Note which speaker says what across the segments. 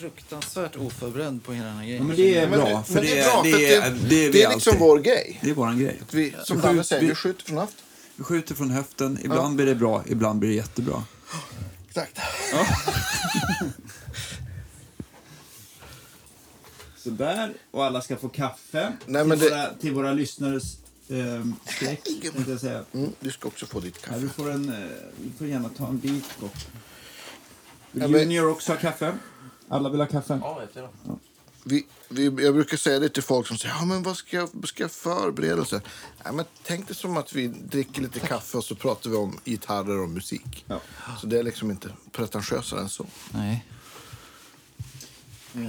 Speaker 1: fruktansvärt oförberedd på hela den här grejen.
Speaker 2: Ja, men det är
Speaker 3: Men
Speaker 2: bra. För
Speaker 3: men
Speaker 2: det,
Speaker 3: är bra,
Speaker 2: det,
Speaker 3: för
Speaker 2: är, det, är
Speaker 3: det är liksom
Speaker 2: alltid.
Speaker 3: vår grej.
Speaker 2: Det är våran grej.
Speaker 3: Vi, som Danne säger,
Speaker 2: vi-
Speaker 3: vi skjuter från höft.
Speaker 2: Vi skjuter från höften. Ibland blir det bra, ibland blir det jättebra.
Speaker 3: Exakt.
Speaker 2: Så där, och alla ska få kaffe.
Speaker 3: Nej, men
Speaker 2: till,
Speaker 3: det-
Speaker 2: våra, till våra lyssnares eh, skräck, tänkte jag säga.
Speaker 3: Mm, du ska också få ditt
Speaker 2: Ja,
Speaker 3: kaffe.
Speaker 2: du, får en, eh, du får gärna ta en bit.
Speaker 3: Ja, men-
Speaker 2: Junior också ha kaffe? Alla vill ha kaffe?
Speaker 1: Ja, efter då.
Speaker 3: Vi, vi, jag brukar säga det till folk som säger ja, men vad ska jag, ska jag förbereda sig? Ja, men tänk det som att vi dricker lite kaffe och så pratar vi om gitarrer och musik.
Speaker 2: Ja.
Speaker 3: Så det är liksom inte pretentiösare än så.
Speaker 1: Nej.
Speaker 2: Eh,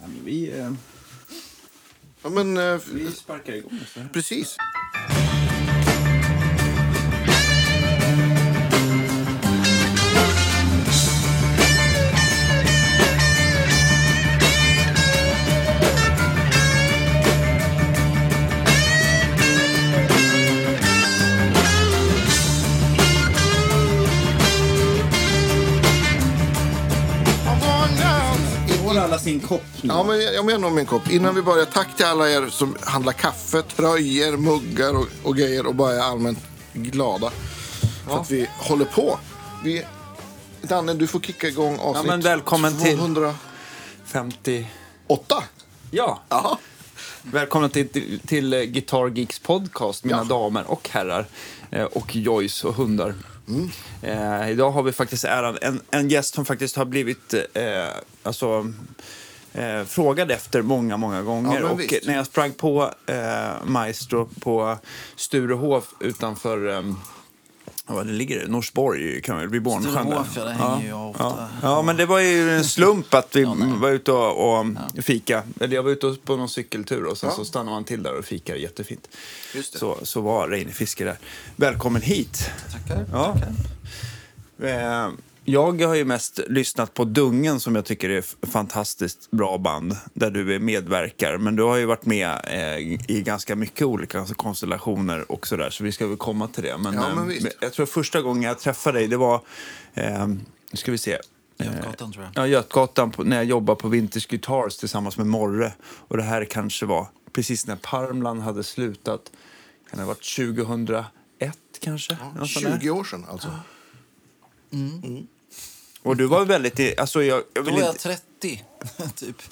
Speaker 2: ja, men vi, eh,
Speaker 3: Ja, men eh,
Speaker 2: vi sparkar igång. Så här.
Speaker 3: precis.
Speaker 2: Sin kopp nu?
Speaker 3: Ja, men jag, jag menar min kopp. Innan vi börjar, tack till alla er som handlar kaffe, tröjor, muggar och, och grejer och bara är allmänt glada. För att vi håller på. Vi, Danne, du får kicka igång avsnitt
Speaker 2: men välkommen till-
Speaker 3: 208.
Speaker 2: 50... Ja.
Speaker 3: Jaha.
Speaker 2: Välkomna till, till, till Guitar Geeks podcast, mina
Speaker 3: Ja.
Speaker 2: damer och herrar. Eh, och Joyce och hundar. Eh, idag har vi faktiskt äran, en, en gäst som faktiskt har blivit eh, alltså, eh, frågad efter många, många gånger.
Speaker 3: Ja,
Speaker 2: och
Speaker 3: visst.
Speaker 2: när jag sprang på eh, Maestro på Sturehof utanför eh, vad det ligger Norsborg, kan väl bli Bornsjön.
Speaker 1: Sturehof, ja, det ofta.
Speaker 2: Ja. ja, men det var ju en slump att vi
Speaker 1: Ja,
Speaker 2: var ute och, och fika. Eller jag var ute på någon cykeltur och sen
Speaker 3: Ja.
Speaker 2: så stannade man till där och fikade jättefint.
Speaker 3: Just det.
Speaker 2: Så, så var Reine Fiske där. Välkommen hit.
Speaker 1: Tackar.
Speaker 2: Ja.
Speaker 1: tackar.
Speaker 2: Eh, Jag har ju mest lyssnat på Dungen som jag tycker är ett fantastiskt bra band där du är medverkar. Men du har ju varit med eh, i ganska mycket olika konstellationer och sådär så vi ska väl komma till det. Men,
Speaker 3: Ja, men
Speaker 2: eh, jag tror första gången jag träffade dig det var, eh, nu ska vi se.
Speaker 1: Götgatan, tror jag.
Speaker 2: Ja, Götgatan på, när jag jobbade på Vintage Guitars tillsammans med Morre. Och det här kanske var precis när Parmland hade slutat. Kan det ha varit 2001 kanske? Där.
Speaker 3: 20 år sedan alltså.
Speaker 2: Och du var väldigt... Alltså jag, jag,
Speaker 1: Då
Speaker 2: vill
Speaker 1: var jag
Speaker 2: inte,
Speaker 1: 30, typ.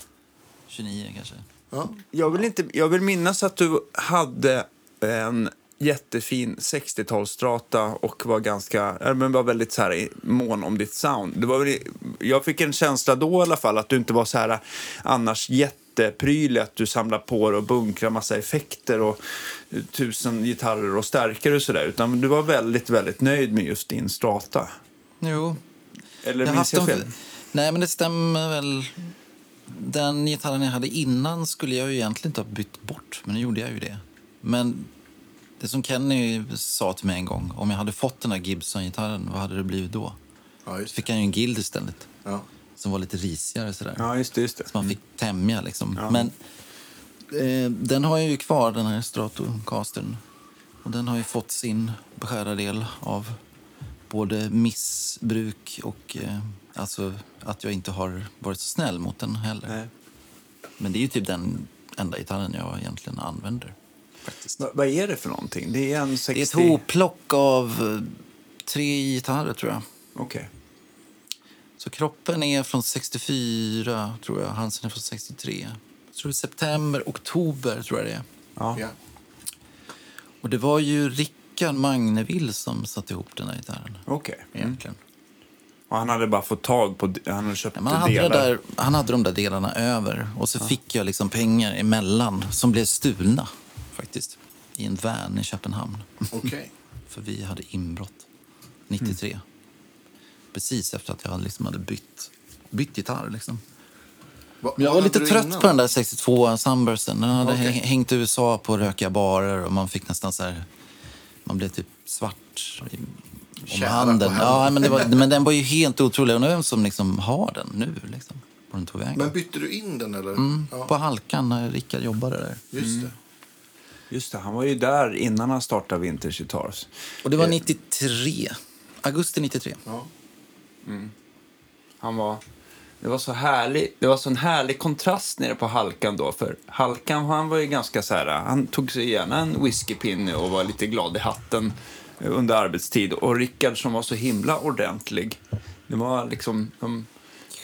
Speaker 1: 29 kanske.
Speaker 3: Ja.
Speaker 2: jag, vill inte, jag vill minnas att du hade en jättefin 60-talsstrata och var ganska, men var väldigt så här mån om ditt sound. Det var väl, jag fick en känsla då i alla fall att du inte var så här annars jätteprylig, att du samlar på dig och bunkrar massa effekter och tusen gitarrer och stärkare och sådär. Utan du var väldigt, väldigt nöjd med just din strata.
Speaker 1: Jo.
Speaker 2: Eller
Speaker 1: Jag
Speaker 2: minns jag fel?
Speaker 1: Nej, men det stämmer väl. Den gitarren jag hade innan skulle jag ju egentligen inte ha bytt bort, men nu gjorde jag ju det. Men det som Kenny sa till mig en gång, om jag hade fått den där Gibson-gitarren, vad hade det blivit då?
Speaker 3: Ja, just
Speaker 1: fick han ju en Guild istället,
Speaker 3: Ja.
Speaker 1: som var lite risigare sådär.
Speaker 2: Ja, just det. Just det.
Speaker 1: Så man fick tämja liksom.
Speaker 2: Ja.
Speaker 1: Men eh, den har jag ju kvar, den här Stratocastern. Och den har ju fått sin beskärda del av både missbruk och eh, alltså att jag inte har varit så snäll mot den heller.
Speaker 2: Nej.
Speaker 1: Men det är ju typ den enda gitarren jag egentligen använder. Faktiskt.
Speaker 2: Va- Vad är det för någonting? Det är en 60...
Speaker 1: Det är ett hopplock av eh, tre gitarrer tror jag.
Speaker 2: Okej.
Speaker 1: Så kroppen är från 64, tror jag. Hansen är från 63. Jag tror det är september, oktober tror jag det är.
Speaker 2: Ja.
Speaker 3: Ja.
Speaker 1: Och det var ju Rickard Magnevill som satte ihop den här gitarren.
Speaker 2: Okej. Mm.
Speaker 1: Egentligen.
Speaker 2: Och han hade bara fått tag på... Han hade köpt
Speaker 1: Ja, han, hade det
Speaker 2: delar.
Speaker 1: där, han hade de där delarna över. Och så fick jag liksom pengar emellan som blev stulna faktiskt. I en van i Köpenhamn.
Speaker 3: Okej.
Speaker 1: För vi hade inbrott 93.
Speaker 2: Mm.
Speaker 1: Precis efter att jag liksom hade bytt, bytt gitarr. Liksom.
Speaker 3: Va-
Speaker 1: Men jag var lite trött
Speaker 3: innan?
Speaker 1: på den där 62 Sunbursten. Den hade häng- hängt i USA på rökiga barer och man fick nästan så här... Man blev typ svart i, om handen. Ja, men, det var, men den var ju helt otrolig. Undrar vem som liksom har den nu. Liksom, på den tog vägen.
Speaker 3: Men bytte du in den eller?
Speaker 1: mm,
Speaker 3: Ja,
Speaker 1: På Halkan när Rickard jobbade där.
Speaker 3: just det.
Speaker 2: Just det, han var ju där innan han startade Vintage Guitars.
Speaker 1: Och det var 93. Augusti 93.
Speaker 3: Ja.
Speaker 2: Han var... det var så härlig, det var så en härlig kontrast nere på Halkan då. För Halkan, han var ju ganska så här, han tog sig gärna en whiskypinne och var lite glad i hatten under arbetstid. Och Rickard som var så himla ordentlig. Det var liksom, de,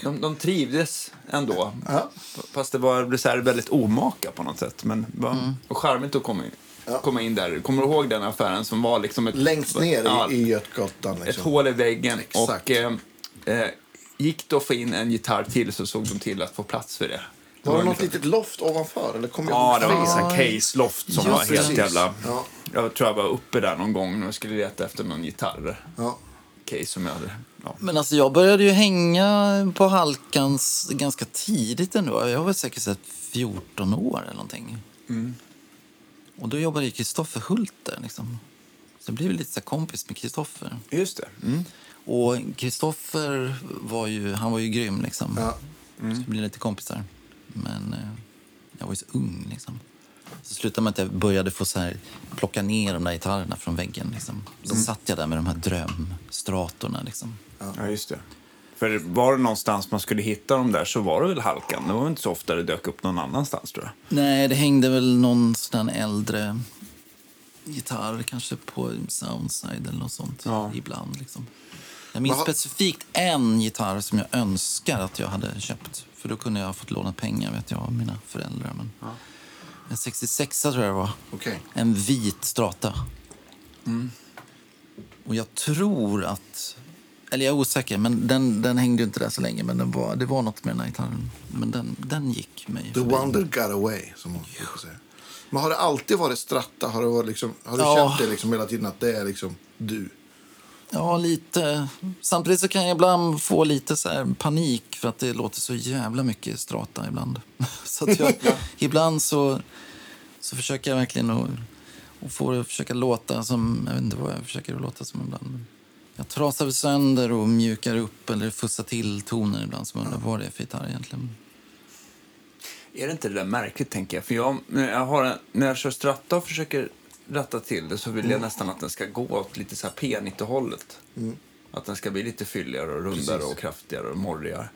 Speaker 2: de, de trivdes ändå.
Speaker 3: Ja.
Speaker 2: Fast det var så här väldigt omaka på något sätt. Men var
Speaker 3: Mm.
Speaker 2: och charmigt att komma in, komma in där. Kommer du ihåg den affären som var liksom ett...
Speaker 3: Längst ner
Speaker 2: Ja,
Speaker 3: i, Götgatan.
Speaker 2: ett
Speaker 3: Liksom.
Speaker 2: hål i väggen.
Speaker 3: Exakt.
Speaker 2: Och eh, eh, gick det att få in en gitarr till så såg de till att få plats för det.
Speaker 3: Var det något
Speaker 2: ungefär-
Speaker 3: litet loft ovanför? Eller kom
Speaker 2: Ja, det var en case-loft som
Speaker 1: Just
Speaker 2: var helt
Speaker 3: precis.
Speaker 2: jävla...
Speaker 3: Ja.
Speaker 2: Jag tror jag var uppe där någon gång när jag skulle leta efter någon gitarr.
Speaker 3: Ja.
Speaker 2: Case som jag hade... Ja.
Speaker 1: Men alltså jag började ju hänga på Halkans ganska tidigt ändå. Jag var säkert här 14 år eller någonting. Och då jobbade ju Kristoffer Hult där liksom. Så jag blev lite så kompis med Kristoffer.
Speaker 2: Just det. Mm.
Speaker 1: Och Kristoffer var ju, han var ju grym liksom.
Speaker 3: Ja.
Speaker 1: Så vi blev lite kompisar. Men eh, jag var ju så ung liksom. Så slutade med att jag började få så här, plocka ner de där gitarrerna från väggen. Liksom. Så satt jag där med de här drömstratorna. Liksom.
Speaker 2: Ja, just det. För var det någonstans man skulle hitta dem där så var det väl Halkan. Det var inte så ofta det dök upp någon annanstans tror jag.
Speaker 1: Nej, det hängde väl någon sån där äldre gitarr kanske på Soundside eller något sånt.
Speaker 2: Ja.
Speaker 1: Ibland liksom. Jag minns specifikt en gitarr som jag önskar att jag hade köpt. För då kunde jag ha fått låna pengar vet jag av mina föräldrar. Men En 66 tror jag det var.
Speaker 3: Okej.
Speaker 1: En vit strata. Och jag tror att... Eller jag är osäker, men den, den hängde inte där så länge. Men den var, det var något med den här gitarren. Men den, den gick mig
Speaker 3: The
Speaker 1: förbi.
Speaker 3: wonder got away, som man brukar säga. Men har det alltid varit stratta? Har, det varit liksom, har du
Speaker 1: Ja.
Speaker 3: känt det liksom hela tiden att det är liksom du?
Speaker 1: Ja, lite. Samtidigt så kan jag ibland få lite så här panik för att det låter så jävla mycket strata ibland. Så att jag, ibland så, så försöker jag verkligen att, att få det att försöka låta som... Jag vet inte vad jag försöker att låta som ibland. Jag trasar sönder och mjukar upp eller fussar till toner ibland som undrar vad det är för gitarr egentligen.
Speaker 2: Är det inte det där märkligt, tänker jag? För jag, när, jag har när jag kör stratta och försöker ratta till det så vill jag nästan att den ska gå åt lite så här P90-hållet. Att den ska bli lite fylligare och rundare
Speaker 3: Precis.
Speaker 2: och kraftigare och morrigare.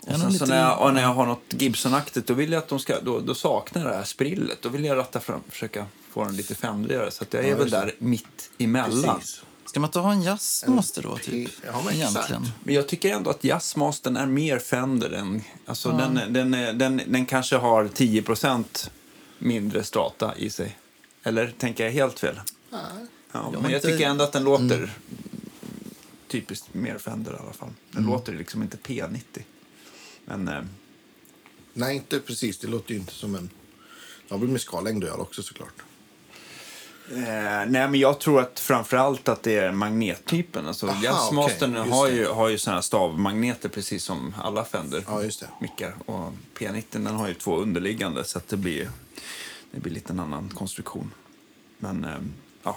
Speaker 2: Och
Speaker 1: Ja,
Speaker 2: sen så när jag, när jag har något Gibson-aktigt då vill jag att de ska, då, då saknar det här sprillet. Då vill jag ratta fram, försöka få den lite fändrigare. Så att jag är
Speaker 3: Ja,
Speaker 2: väl där mitt emellan.
Speaker 3: Precis.
Speaker 1: Ska man inte ha en jazzmaster då, typ?
Speaker 3: Ja, men.
Speaker 1: Egentligen.
Speaker 2: Men jag tycker ändå att jazzmastern är mer Fender än... Alltså den, den, är- den, den kanske har 10% mindre strata i sig. Eller tänker jag helt fel?
Speaker 3: Nej.
Speaker 2: Ja,
Speaker 1: Jag
Speaker 2: men jag
Speaker 1: inte- Mm.
Speaker 2: tycker ändå att den låter typiskt mer Fender i alla fall. Den låter liksom inte P90. Men eh,
Speaker 3: Nej, inte precis. Det låter ju inte som en... Väl med skallängd att göra också såklart.
Speaker 2: Eh, nej, men jag tror att framför allt att det är magnettypen. Alltså,
Speaker 3: Aha,
Speaker 2: Jazzmastern
Speaker 3: just
Speaker 2: har ju, har ju såna här stavmagneter precis som alla Fender
Speaker 3: Ja, just det.
Speaker 2: mickar. Och P90 den har ju två underliggande så att det blir, det blir lite en annan konstruktion. Men eh, ja,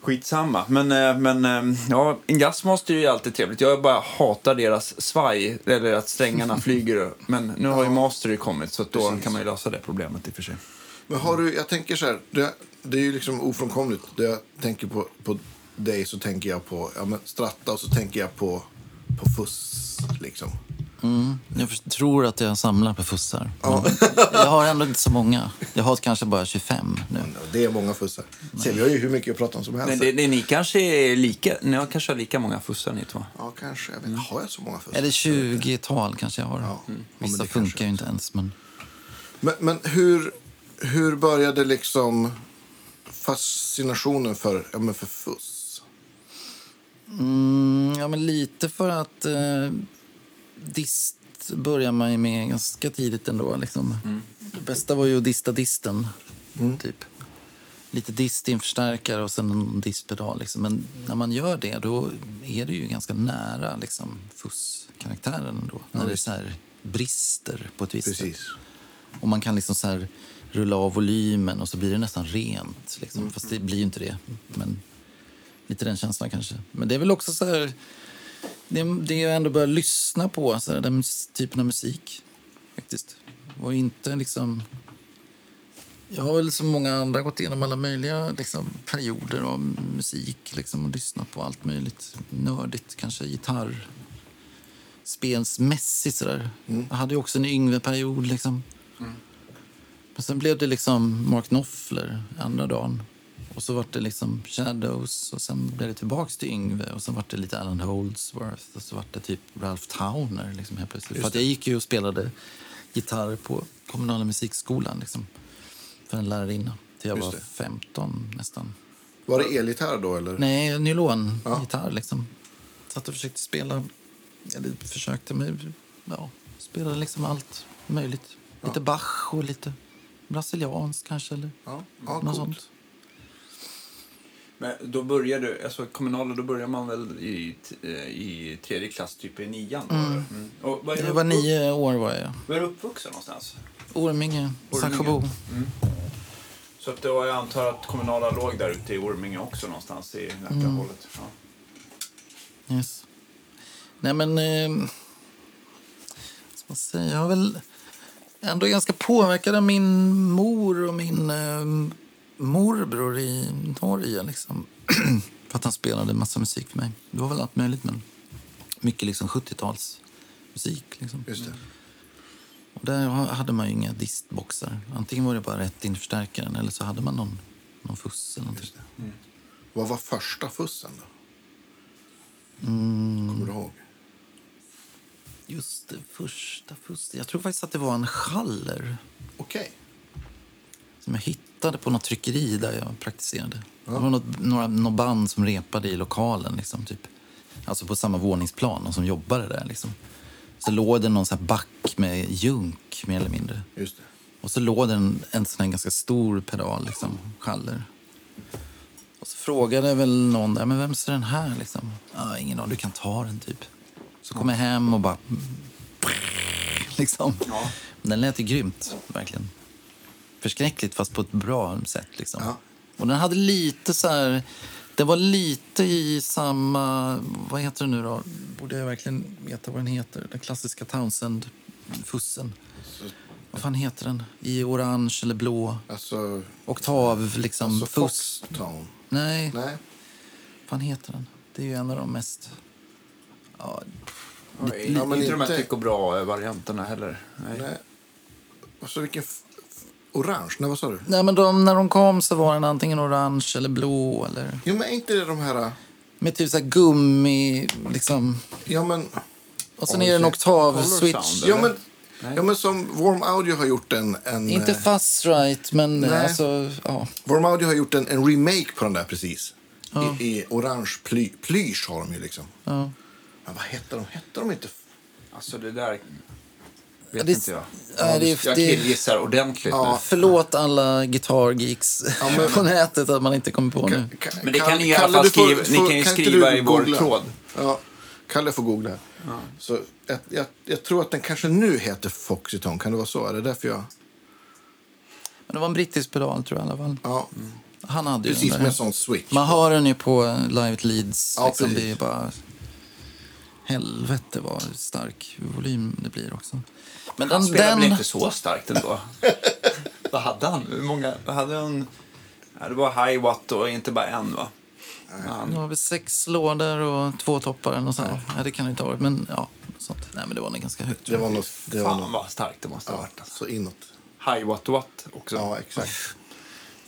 Speaker 2: skitsamma. Men, eh, men eh, ja, en Jazzmaster är ju alltid trevligt. Jag bara hatar deras svaj, eller att strängarna flyger. Men nu har ju Master kommit så då
Speaker 3: Precis.
Speaker 2: kan man ju lösa det problemet i och för sig.
Speaker 3: Men har du, jag tänker så här, det, det är ju liksom ofrånkomligt. När jag tänker på, på dig så tänker jag på ja, men stratta och så tänker jag på, på fuss. Liksom.
Speaker 1: Jag först- tror att jag samlar på fussar. Men Jag har ändå inte så många. Jag har kanske bara 25 nu.
Speaker 3: Det är många fussar. Ser vi har ju hur mycket att prata om som helst.
Speaker 2: Men det, det, ni kanske är lika, ni har kanske har lika många fussar ni två?
Speaker 3: Ja, kanske. Jag vet. Har jag så många fussar?
Speaker 1: Eller 20-tal kanske jag har.
Speaker 3: Ja. Mm. Ja,
Speaker 1: Vissa
Speaker 3: det
Speaker 1: funkar ju inte ens. Men...
Speaker 3: Men, men hur, hur började liksom fascinationen för, ja, men för fuss?
Speaker 1: Mm, ja, men lite för att eh, dist börjar man ju med ganska tidigt ändå. Liksom. Det bästa var ju att dista disten. Typ. Lite dist i en förstärkare och sen en distpedal. Liksom. Men när man gör det då är det ju ganska nära liksom, fuss-karaktären. Ändå, när det så här brister på ett visst sätt.
Speaker 3: Precis.
Speaker 1: Och man kan liksom så här rulla av volymen och så blir det nästan rent. Liksom.
Speaker 3: Mm.
Speaker 1: Fast det blir ju inte det. Men lite den känslan kanske. Men det är väl också så här... Det, det jag ändå börjar lyssna på, så här, den typen av musik. Faktiskt. Och inte liksom... Jag har väl som många andra gått igenom alla möjliga liksom, perioder av musik liksom, och lyssnat på allt möjligt. Nördigt, kanske gitarr. spelsmässigt sådär. Jag hade ju också en yngre period liksom. Men sen blev det liksom Mark Knopfler andra dagen. Och så var det liksom Shadows och sen blev det tillbaks till Yngve och sen var det lite Alan Holdsworth och så var det typ Ralph Towner liksom helt plötsligt. För att jag gick ju och spelade gitarr på kommunala musikskolan liksom. För en lärarinna till jag
Speaker 3: Just
Speaker 1: var
Speaker 3: det.
Speaker 1: 15 nästan.
Speaker 3: Var det elgitarr då eller?
Speaker 1: Nej, nylon
Speaker 3: Ja.
Speaker 1: gitarr liksom. Satt och försökte spela, eller försökte med, ja, spela liksom allt möjligt. Lite Bach och lite brasilianskt kanske eller
Speaker 3: Ja, ja
Speaker 1: något
Speaker 3: coolt.
Speaker 1: sånt.
Speaker 2: Men då började alltså kommunala, då börjar man väl i, eh, i tredje klass, typ i nian? eller? Mm. Och var
Speaker 1: Jag
Speaker 2: du
Speaker 1: var nio år var jag.
Speaker 2: Var är du uppvuxen någonstans?
Speaker 1: Orminge, Saxabo.
Speaker 2: Så att då, jag antar att kommunala låg där ute i Orminge också någonstans i Nacka-hållet. Ja.
Speaker 1: Yes. Nej men, eh, man säga, jag har väl ändå ganska påverkad av min mor och min eh, morbror i Norge. Liksom. för att han spelade massa musik för mig. Det var väl allt möjligt men mycket liksom 70-talsmusik. Liksom.
Speaker 3: Just det.
Speaker 1: Och där ha- hade man ju inga distboxar. Antingen var det bara rätt in förstärkaren eller så hade man någon, någon fuss eller någonting.
Speaker 3: Det. Vad var första fussen då?
Speaker 1: Mm.
Speaker 3: Kommer du ihåg?
Speaker 1: Just det, första fuss. Jag tror faktiskt att det var en Schaller.
Speaker 3: Okej.
Speaker 1: som jag hittade på något tryckeri där jag praktiserade. Det var något, några, något band som repade i lokalen, liksom, typ. alltså på samma våningsplan, och som jobbade där. Liksom. Så låg det någon här back med junk, mer eller mindre.
Speaker 3: Just det.
Speaker 1: Och så låg det en, en sån ganska stor pedal, liksom, Schaller. Och så frågade väl någon där, men vem är den här? Liksom? Ah, ingen aning, du kan ta den typ. Så kom jag hem och bara... Liksom.
Speaker 2: Ja.
Speaker 1: Den lät ju grymt, verkligen. Förskräckligt, fast på ett bra sätt. Liksom.
Speaker 3: Ja.
Speaker 1: Och den hade lite så här... Det var lite i samma... Vad heter det nu då? Borde jag verkligen veta vad den heter? Den klassiska Townsend-fussen. Vad fan heter den? I orange eller blå?
Speaker 3: Alltså,
Speaker 1: Oktav, liksom.
Speaker 3: alltså
Speaker 1: fuss.
Speaker 3: Foxtown.
Speaker 1: Nej,
Speaker 3: Nej.
Speaker 1: vad fan heter den? Det är ju en av de mest... Ja,
Speaker 2: Ja,
Speaker 3: Ja, men
Speaker 2: inte de här
Speaker 3: inte-
Speaker 2: tyck och bra-varianterna heller. Nej.
Speaker 3: Nej. Alltså vilken... Orange? Nej, vad sa du?
Speaker 1: Nej, men de, när de kom så var den antingen orange eller blå. Eller...
Speaker 3: Jo, men är inte det de här...
Speaker 1: Med typ så här gummi, liksom.
Speaker 3: Ja, men...
Speaker 1: Och sen är det en oktav-switch.
Speaker 3: Ja, men, ja, men som Warm Audio har gjort en... en
Speaker 1: Inte
Speaker 3: eh,
Speaker 1: fast right, men
Speaker 3: Nej.
Speaker 1: alltså, ja.
Speaker 3: Warm Audio har gjort en, en remake på den där precis.
Speaker 1: Ja.
Speaker 3: I, I orange ply, plysch har de ju liksom.
Speaker 1: ja.
Speaker 3: Men vad hette de? Hette de inte...
Speaker 2: Alltså det där vet
Speaker 1: det-
Speaker 2: inte jag.
Speaker 1: ja, det
Speaker 2: jag killgissar ordentligt
Speaker 3: Ja.
Speaker 2: nu.
Speaker 1: Förlåt alla guitargeeks
Speaker 3: Ja, men-
Speaker 1: på nätet att man inte kommer på nu.
Speaker 2: Men det kan ni i alla fall
Speaker 3: du får-
Speaker 2: skriva- ni kan ju
Speaker 3: inte
Speaker 2: skriva
Speaker 3: du
Speaker 2: i vår tråd.
Speaker 3: Ja, Kalle får googla. Så jag, jag, jag tror att den kanske nu heter Foxyton. Kan det vara så? Är det därför jag...
Speaker 1: Men det var en brittisk pedal tror jag i alla fall.
Speaker 3: Ja,
Speaker 1: Han hade ju
Speaker 3: precis
Speaker 1: den
Speaker 3: med en sån switch.
Speaker 1: Man hör den ju på Live at Leeds.
Speaker 3: Ja,
Speaker 1: liksom.
Speaker 3: precis.
Speaker 1: Det är bara... Helvete vad stark volym det blir också. Men
Speaker 2: Han
Speaker 1: den,
Speaker 2: spelar
Speaker 1: den...
Speaker 2: väl inte så starkt ändå? vad hade han? Hur många? Vad hade han? Ja, det var high watt och inte bara en va?
Speaker 1: Nu har vi sex lådor och två toppar eller sånt. här. Nej, det kan det inte ha varit. Men ja, sånt. Nej, men det var nog ganska högt.
Speaker 3: Det var något... Det var
Speaker 2: Fan
Speaker 3: något
Speaker 2: vad starkt det måste ha
Speaker 3: ja,
Speaker 2: varit. Alltså.
Speaker 3: så inåt.
Speaker 2: High watt watt också.
Speaker 3: Ja, exakt.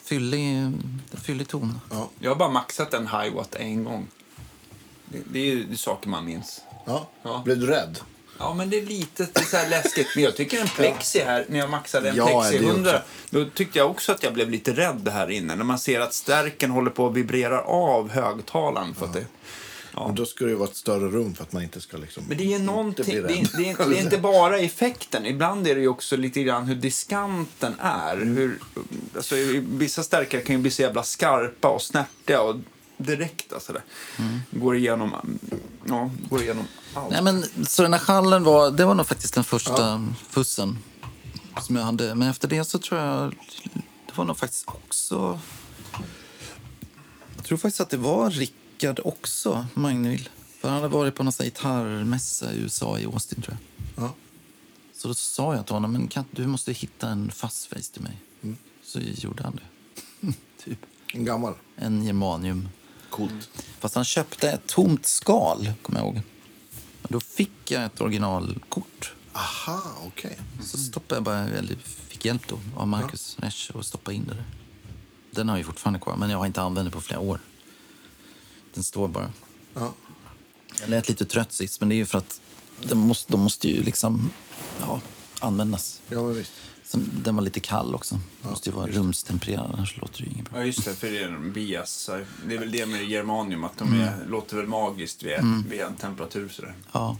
Speaker 1: Fyllig, fyllig ton.
Speaker 3: Ja.
Speaker 2: Jag har bara maxat en high watt en gång. Det, det är ju saker man minns.
Speaker 3: Ja.
Speaker 2: Ja.
Speaker 3: Blev du rädd?
Speaker 2: Ja, men det är lite det är så läskigt. Men jag tycker en plexi här, när jag maxade en
Speaker 3: Ja,
Speaker 2: plexi
Speaker 3: det är
Speaker 2: 100,
Speaker 3: också.
Speaker 2: då tyckte jag också att jag blev lite rädd här inne. När man ser att stärken håller på att vibrera av högtalaren. För att det, ja.
Speaker 3: Men då ska det vara ett större rum för att man inte ska liksom...
Speaker 2: Men det är någonting, det är, det, är, det är inte bara effekten. Ibland är det också lite grann hur diskanten är. Hur, alltså, vissa stärkare kan ju bli så jävla skarpa och snärtiga och direkta sådär. Går igenom, ja, går igenom allt.
Speaker 1: Nej, men, så den här schallen var, det var nog faktiskt den första fussen som jag hade. Men efter det så tror jag, det var nog faktiskt också... Jag tror faktiskt att det var Rickard också, Magnhild. För han hade varit på någon gitarrmässa i USA, i Austin tror jag.
Speaker 3: Ja.
Speaker 1: Så då sa jag till honom, men kan, du måste hitta en fastface till mig. Så gjorde han det. typ.
Speaker 3: En gammal.
Speaker 1: En germanium.
Speaker 3: Coolt.
Speaker 1: Fast han köpte ett tomt skal, kommer jag ihåg. Då fick jag ett originalkort.
Speaker 3: Aha, okej.
Speaker 1: Så stoppade jag bara, eller fick hjälp då av Marcus Resch och stoppa in det där. Den har jag fortfarande kvar, men jag har inte använt den på flera år. Den står bara.
Speaker 3: Ja.
Speaker 1: Jag lät lite trött sist, men det är ju för att den måste, de måste ju liksom ja, användas.
Speaker 3: ja, men visst.
Speaker 1: Sen, den var lite kall också. Den måste ju vara rumstempererad, annars låter det ju inget bra.
Speaker 2: Ja, just det. För det är bias. Det är väl det med germanium, att de är, låter väl magiskt vid, vid en temperatur. Sådär.
Speaker 1: Ja,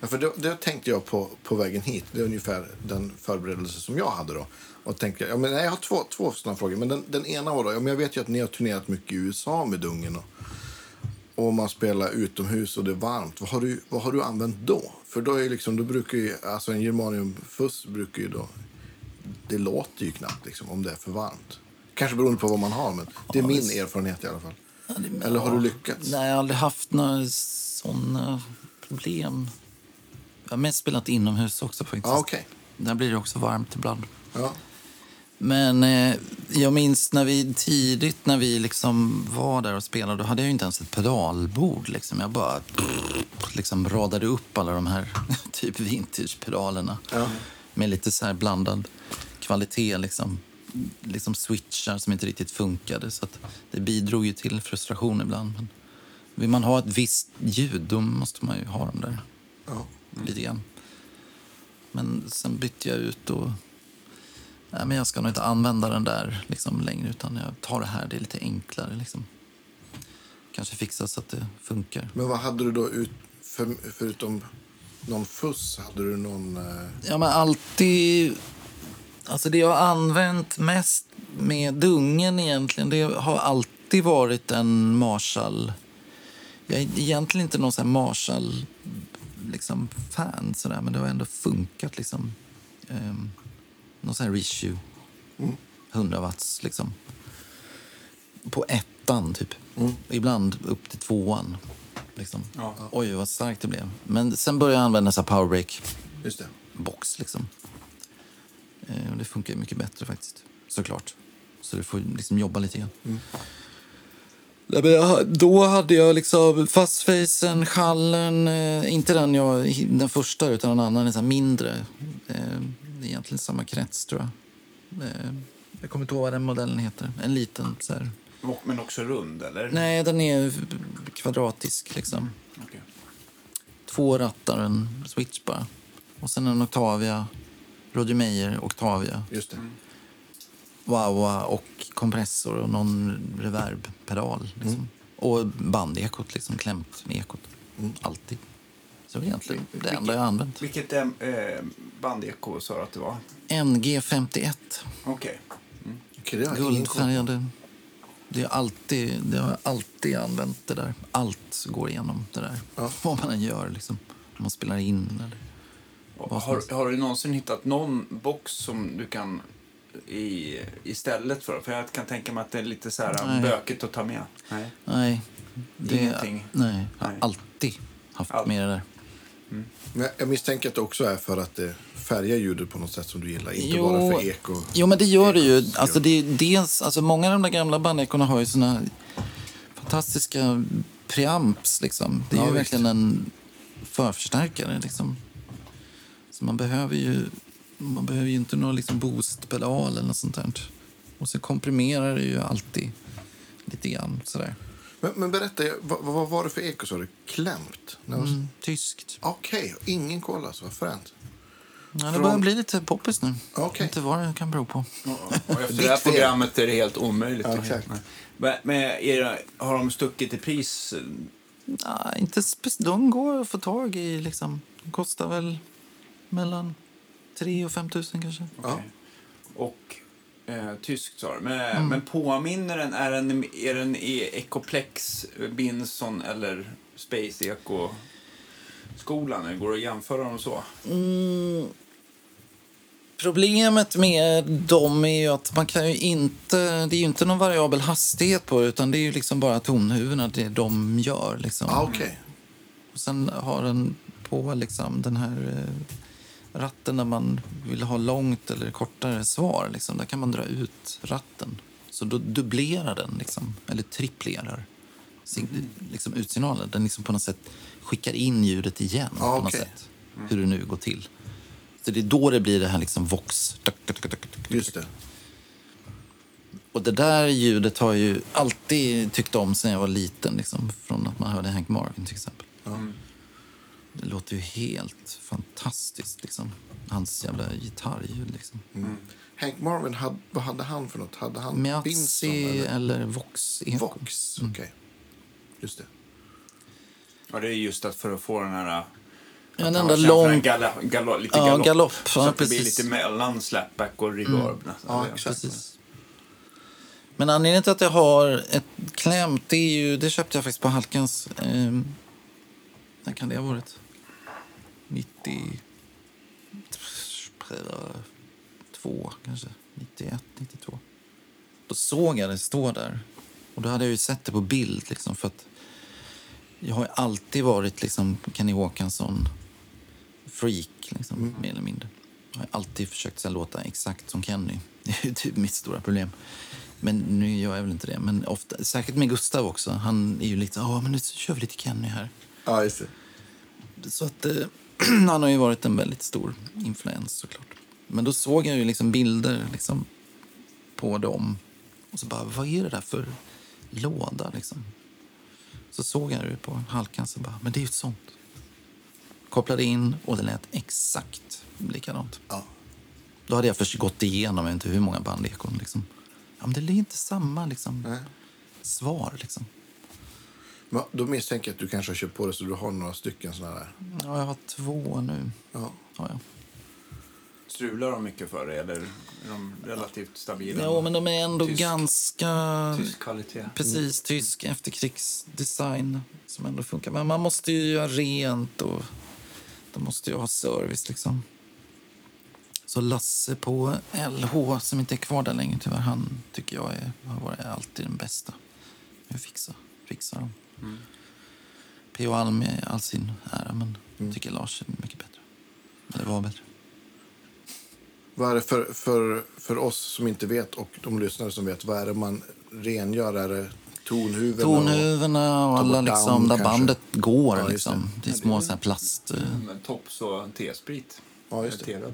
Speaker 3: Ja, för det, det tänkte jag på på vägen hit. Det är ungefär den förberedelse som jag hade då. Och tänkte, ja, men, nej, jag har två, två sådana frågor. Men den, den ena var då, ja, men jag vet ju att ni har turnerat mycket i USA med Dungen. Och, och man spelar utomhus och det är varmt. Vad har du, vad har du använt då? För då, är liksom, då brukar ju, alltså en germaniumfuss brukar ju då, det låter ju knappt liksom, om det är för varmt. Kanske beroende på vad man har, men det är
Speaker 1: Ja,
Speaker 3: min erfarenhet i alla fall.
Speaker 1: det-
Speaker 3: Eller har du lyckats?
Speaker 1: Nej, jag har aldrig haft några såna problem. Jag har mest spelat inomhus också faktiskt.
Speaker 3: Ja, okej.
Speaker 1: Där blir det också varmt ibland.
Speaker 3: Ja.
Speaker 1: Men eh, jag minns när vi tidigt när vi liksom var där och spelade, då hade jag ju inte ens ett pedalbord. Liksom. Jag bara liksom radade upp alla de här typ vintage-pedalerna
Speaker 3: Ja.
Speaker 1: Med lite så här blandad kvalitet. Liksom. liksom switchar som inte riktigt funkade. Så det bidrog ju till frustration ibland. Men vill man ha ett visst ljud, då måste man ju ha dem där
Speaker 3: Ja.
Speaker 1: lite grann. Men sen bytte jag ut och... Nej, men jag ska nog inte använda den där liksom, längre, utan jag tar det här. Det är lite enklare. Liksom. Kanske fixa så att det funkar.
Speaker 3: Men vad hade du då ut, för, förutom någon fuss? Hade du någon... Eh,
Speaker 1: Ja, men alltid... Alltså det jag har använt mest med dungen egentligen, det har alltid varit en Marshall. Jag är egentligen inte någon sån här Marshall liksom, fan sådär, men det har ändå funkat liksom. Um, någon sån här Reissue. 100 watts liksom. På ettan typ. Ibland upp till tvåan. Liksom.
Speaker 2: Ja.
Speaker 1: Oj, vad starkt det blev. Men sen började jag använda så här powerbreak
Speaker 3: just det.
Speaker 1: box. Liksom. Eh, och det funkar ju mycket bättre faktiskt, såklart. Så du får liksom jobba lite grann. Men jag- Då hade jag liksom fastfacen, schallen, eh, inte den, jag, den första utan en annan, en mindre. Eh, det är egentligen samma krets tror jag. Eh, jag kommer inte ihåg vad den modellen heter. En liten så här.
Speaker 2: Men också rund, eller?
Speaker 1: Nej, den är kvadratisk liksom.
Speaker 2: Okej.
Speaker 1: Två rattar, en switch bara. Och sen en Octavia, Roger Meyer Octavia.
Speaker 3: Just det.
Speaker 1: Wawa och kompressor och någon reverbpedal. Liksom. Och bandekot, liksom, klämt med ekot. Alltid. Så det är egentligen det enda jag har använt.
Speaker 2: Vilket eh, bandeko sa du att det var?
Speaker 1: NG51,
Speaker 2: Okej.
Speaker 3: Ingen koll på.
Speaker 1: guldfärgade. Det är alltid, det har jag alltid använt det där. Allt går igenom det där.
Speaker 3: Ja.
Speaker 1: Vad man än gör, liksom. Om man spelar in eller...
Speaker 2: Har, har du någonsin hittat någon box som du kan i, istället för? För jag kan tänka mig att det är lite så här
Speaker 1: Nej.
Speaker 2: bökigt att ta med. Nej.
Speaker 1: Nej. Det,
Speaker 2: Ingenting.
Speaker 1: Nej, jag har
Speaker 2: Nej.
Speaker 1: alltid haft
Speaker 2: Allt.
Speaker 1: med det där.
Speaker 3: Men jag misstänker att det också är för att det färgar ljudet på något sätt som du gillar. Inte
Speaker 1: Jo.
Speaker 3: bara för eko.
Speaker 1: Jo, men det gör det ju. Alltså, det är dels, alltså, många av de där gamla bandekorna har ju såna fantastiska preamps. Liksom. Det är
Speaker 3: Ja,
Speaker 1: ju
Speaker 3: visst.
Speaker 1: verkligen en förförstärkare. Liksom. Så man behöver ju, man behöver ju inte någon liksom, boostpedal eller något sånt där. Och så komprimerar det ju alltid lite grann. Sådär.
Speaker 3: Men, men berätta, vad, vad var det för eko? Klämt?
Speaker 1: Mm, tyskt.
Speaker 3: Okej, ingen koll alltså. Vad fränt.
Speaker 1: Ja, det
Speaker 3: Från-
Speaker 1: börjar bli lite poppis nu.
Speaker 3: Okej.
Speaker 1: Inte vad det kan bero på.
Speaker 2: Och efter det här programmet är det helt omöjligt.
Speaker 3: Ja, exakt.
Speaker 2: Men, men är det, har de stuckit i pris?
Speaker 1: Nej, inte de går att få tag i. Liksom. De kostar väl mellan 3 och 5 tusen kanske.
Speaker 2: Okej. Och eh, tyskt sa du. Men,
Speaker 1: Mm.
Speaker 2: men påminner den, är den, är den i Ecoplex, Binson eller Space Eco skolan? Går det att jämföra dem så?
Speaker 1: Mm. Problemet med dem är ju att man kan ju inte... Det är ju inte någon variabel hastighet på det, utan det är ju liksom bara tonhuvudena, det de gör. Liksom.
Speaker 3: Ah, Okej.
Speaker 1: Och sen har den på liksom den här eh, ratten när man vill ha långt eller kortare svar. Liksom. Där kan man dra ut ratten. Så då dubblerar den, liksom, eller triplerar sig- liksom utsignalen. Den liksom på något sätt skickar in ljudet igen.
Speaker 3: Ja,
Speaker 1: på något sätt. Hur det nu går till. Så det är då det blir det här liksom vox.
Speaker 3: Just det.
Speaker 1: Och det där ljudet har jag ju alltid tyckt om sen jag var liten. Liksom, från att man hörde Hank Marvin till exempel. Det låter ju helt fantastiskt. Liksom. Hans jävla gitarrljud. Liksom.
Speaker 3: Hank Marvin, hade, vad hade han för något? Hade han Binson
Speaker 1: Meazzi
Speaker 3: eller
Speaker 1: eller Vox. Eko.
Speaker 3: Vox? Okej. Just det.
Speaker 2: Ja, det är just att för att få den här...
Speaker 1: En enda lång...
Speaker 2: Galla, galo, lite
Speaker 1: Ja,
Speaker 2: galopp.
Speaker 1: galopp.
Speaker 2: Så
Speaker 1: Ja,
Speaker 2: att det blir
Speaker 1: precis.
Speaker 2: lite mellan slapback och reverb. nästan.
Speaker 3: Ja.
Speaker 1: Precis. Men anledningen till att jag har ett klämt, det är ju... Det köpte jag faktiskt på Halkans... Eh, när kan det ha varit? 90... Två, kanske. 91, 92. Då såg jag det stå där. Och då hade jag ju sett det på bild. Liksom, för att jag har ju alltid varit liksom Kenny Håkansson-freak, liksom, mer eller mindre. Jag har alltid försökt så låta exakt som Kenny. Det är typ mitt stora problem. Men nu gör jag väl inte det. Men ofta, särskilt med Gustav också. Han är ju lite ja men nu kör vi lite Kenny här.
Speaker 3: Ja, just det.
Speaker 1: Så att eh, han har ju varit en väldigt stor influens såklart. Men då såg jag ju liksom bilder liksom på dem. Och så bara, vad är det där för låda liksom? Så såg jag det på Halkan så bara, men det är ju ett sånt. Kopplade in och det lät exakt likadant.
Speaker 3: Ja.
Speaker 1: Då hade jag först gått igenom, jag vet inte hur många bandekon liksom. Ja, men det är inte samma liksom, svar liksom.
Speaker 3: Men då misstänker jag att du kanske har köpt på det så du har några stycken såna där.
Speaker 1: Ja, jag har två nu.
Speaker 3: Ja.
Speaker 1: Ja, ja.
Speaker 2: Strular de mycket för dig eller är de relativt stabila?
Speaker 1: Jo, men de är ändå
Speaker 2: Tysk-
Speaker 1: ganska...
Speaker 2: Tysk kvalitet.
Speaker 1: Precis, tysk efterkrigsdesign som ändå funkar. Men man måste ju göra rent och de måste ju ha service liksom. Så Lasse på LH, som inte är kvar där längre tyvärr, han tycker jag är, har varit alltid den bästa. Jag fixar, fixar dem. P.O. Alm i all sin ära, men jag tycker Lars är mycket bättre. Eller var bättre.
Speaker 3: Vad är det för, för, för oss som inte vet och de lyssnare som vet, vad är det man rengör? Är det tonhuvudena?
Speaker 1: Tonhuvudena och
Speaker 3: ta
Speaker 1: alla liksom, där
Speaker 3: kanske.
Speaker 1: bandet går.
Speaker 3: Ja,
Speaker 1: liksom. Det är små så här plast...
Speaker 2: Men tops och T-sprit.
Speaker 3: Ja, just det.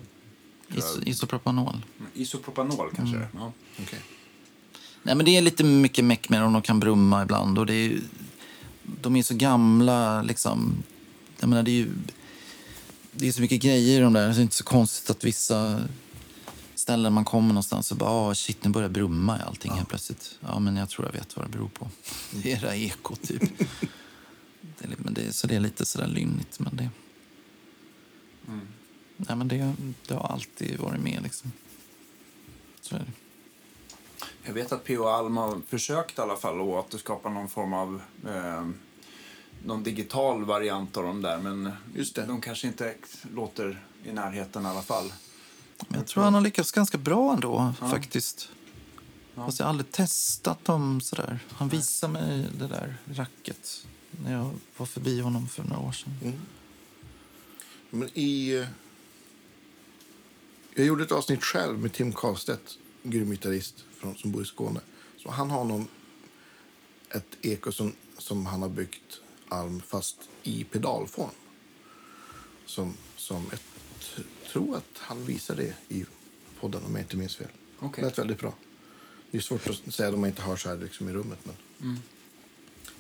Speaker 1: Is isopropanol.
Speaker 2: Isopropanol kanske
Speaker 1: Mm.
Speaker 2: det ja.
Speaker 3: Okej.
Speaker 1: Nej, men det är lite mycket meck med dem. De kan brumma ibland. Och det är, ju- de är så gamla. Liksom. Jag menar, det är ju det är så mycket grejer i de där. Det är inte så konstigt att vissa ställen man kommer någonstans så bara ah, shit, nu börjar det brumma i allting helt plötsligt. Ja, men jag tror jag vet vad det beror på. Det är det här ekot, typ. det är, men det, är- så det är lite sådär lynnigt, men det... Nej, men det, det har alltid varit med, liksom. Så är det.
Speaker 2: Jag vet att P.O. Alm har försökt i alla fall att återskapa någon form av eh, någon digital variant av dem där men
Speaker 3: Just det.
Speaker 2: de kanske inte låter i närheten i alla fall.
Speaker 1: Jag tror han har lyckats ganska bra ändå, faktiskt. Fast jag har aldrig testat dem sådär. Han visade mig det där racket när jag var förbi honom för några år sedan.
Speaker 3: Men i... eh, Jag gjorde ett avsnitt själv med Tim Karlstedt, grym gitarrist från, som bor i Skåne. Så han har någon, ett eko som, som han har byggt Alm fast i pedalform. Som, som jag t- tror att han visade det i podden om jag inte minns fel.
Speaker 2: Okej.
Speaker 3: Det lät väldigt bra. Det är svårt att säga om man inte har så här liksom i rummet. Men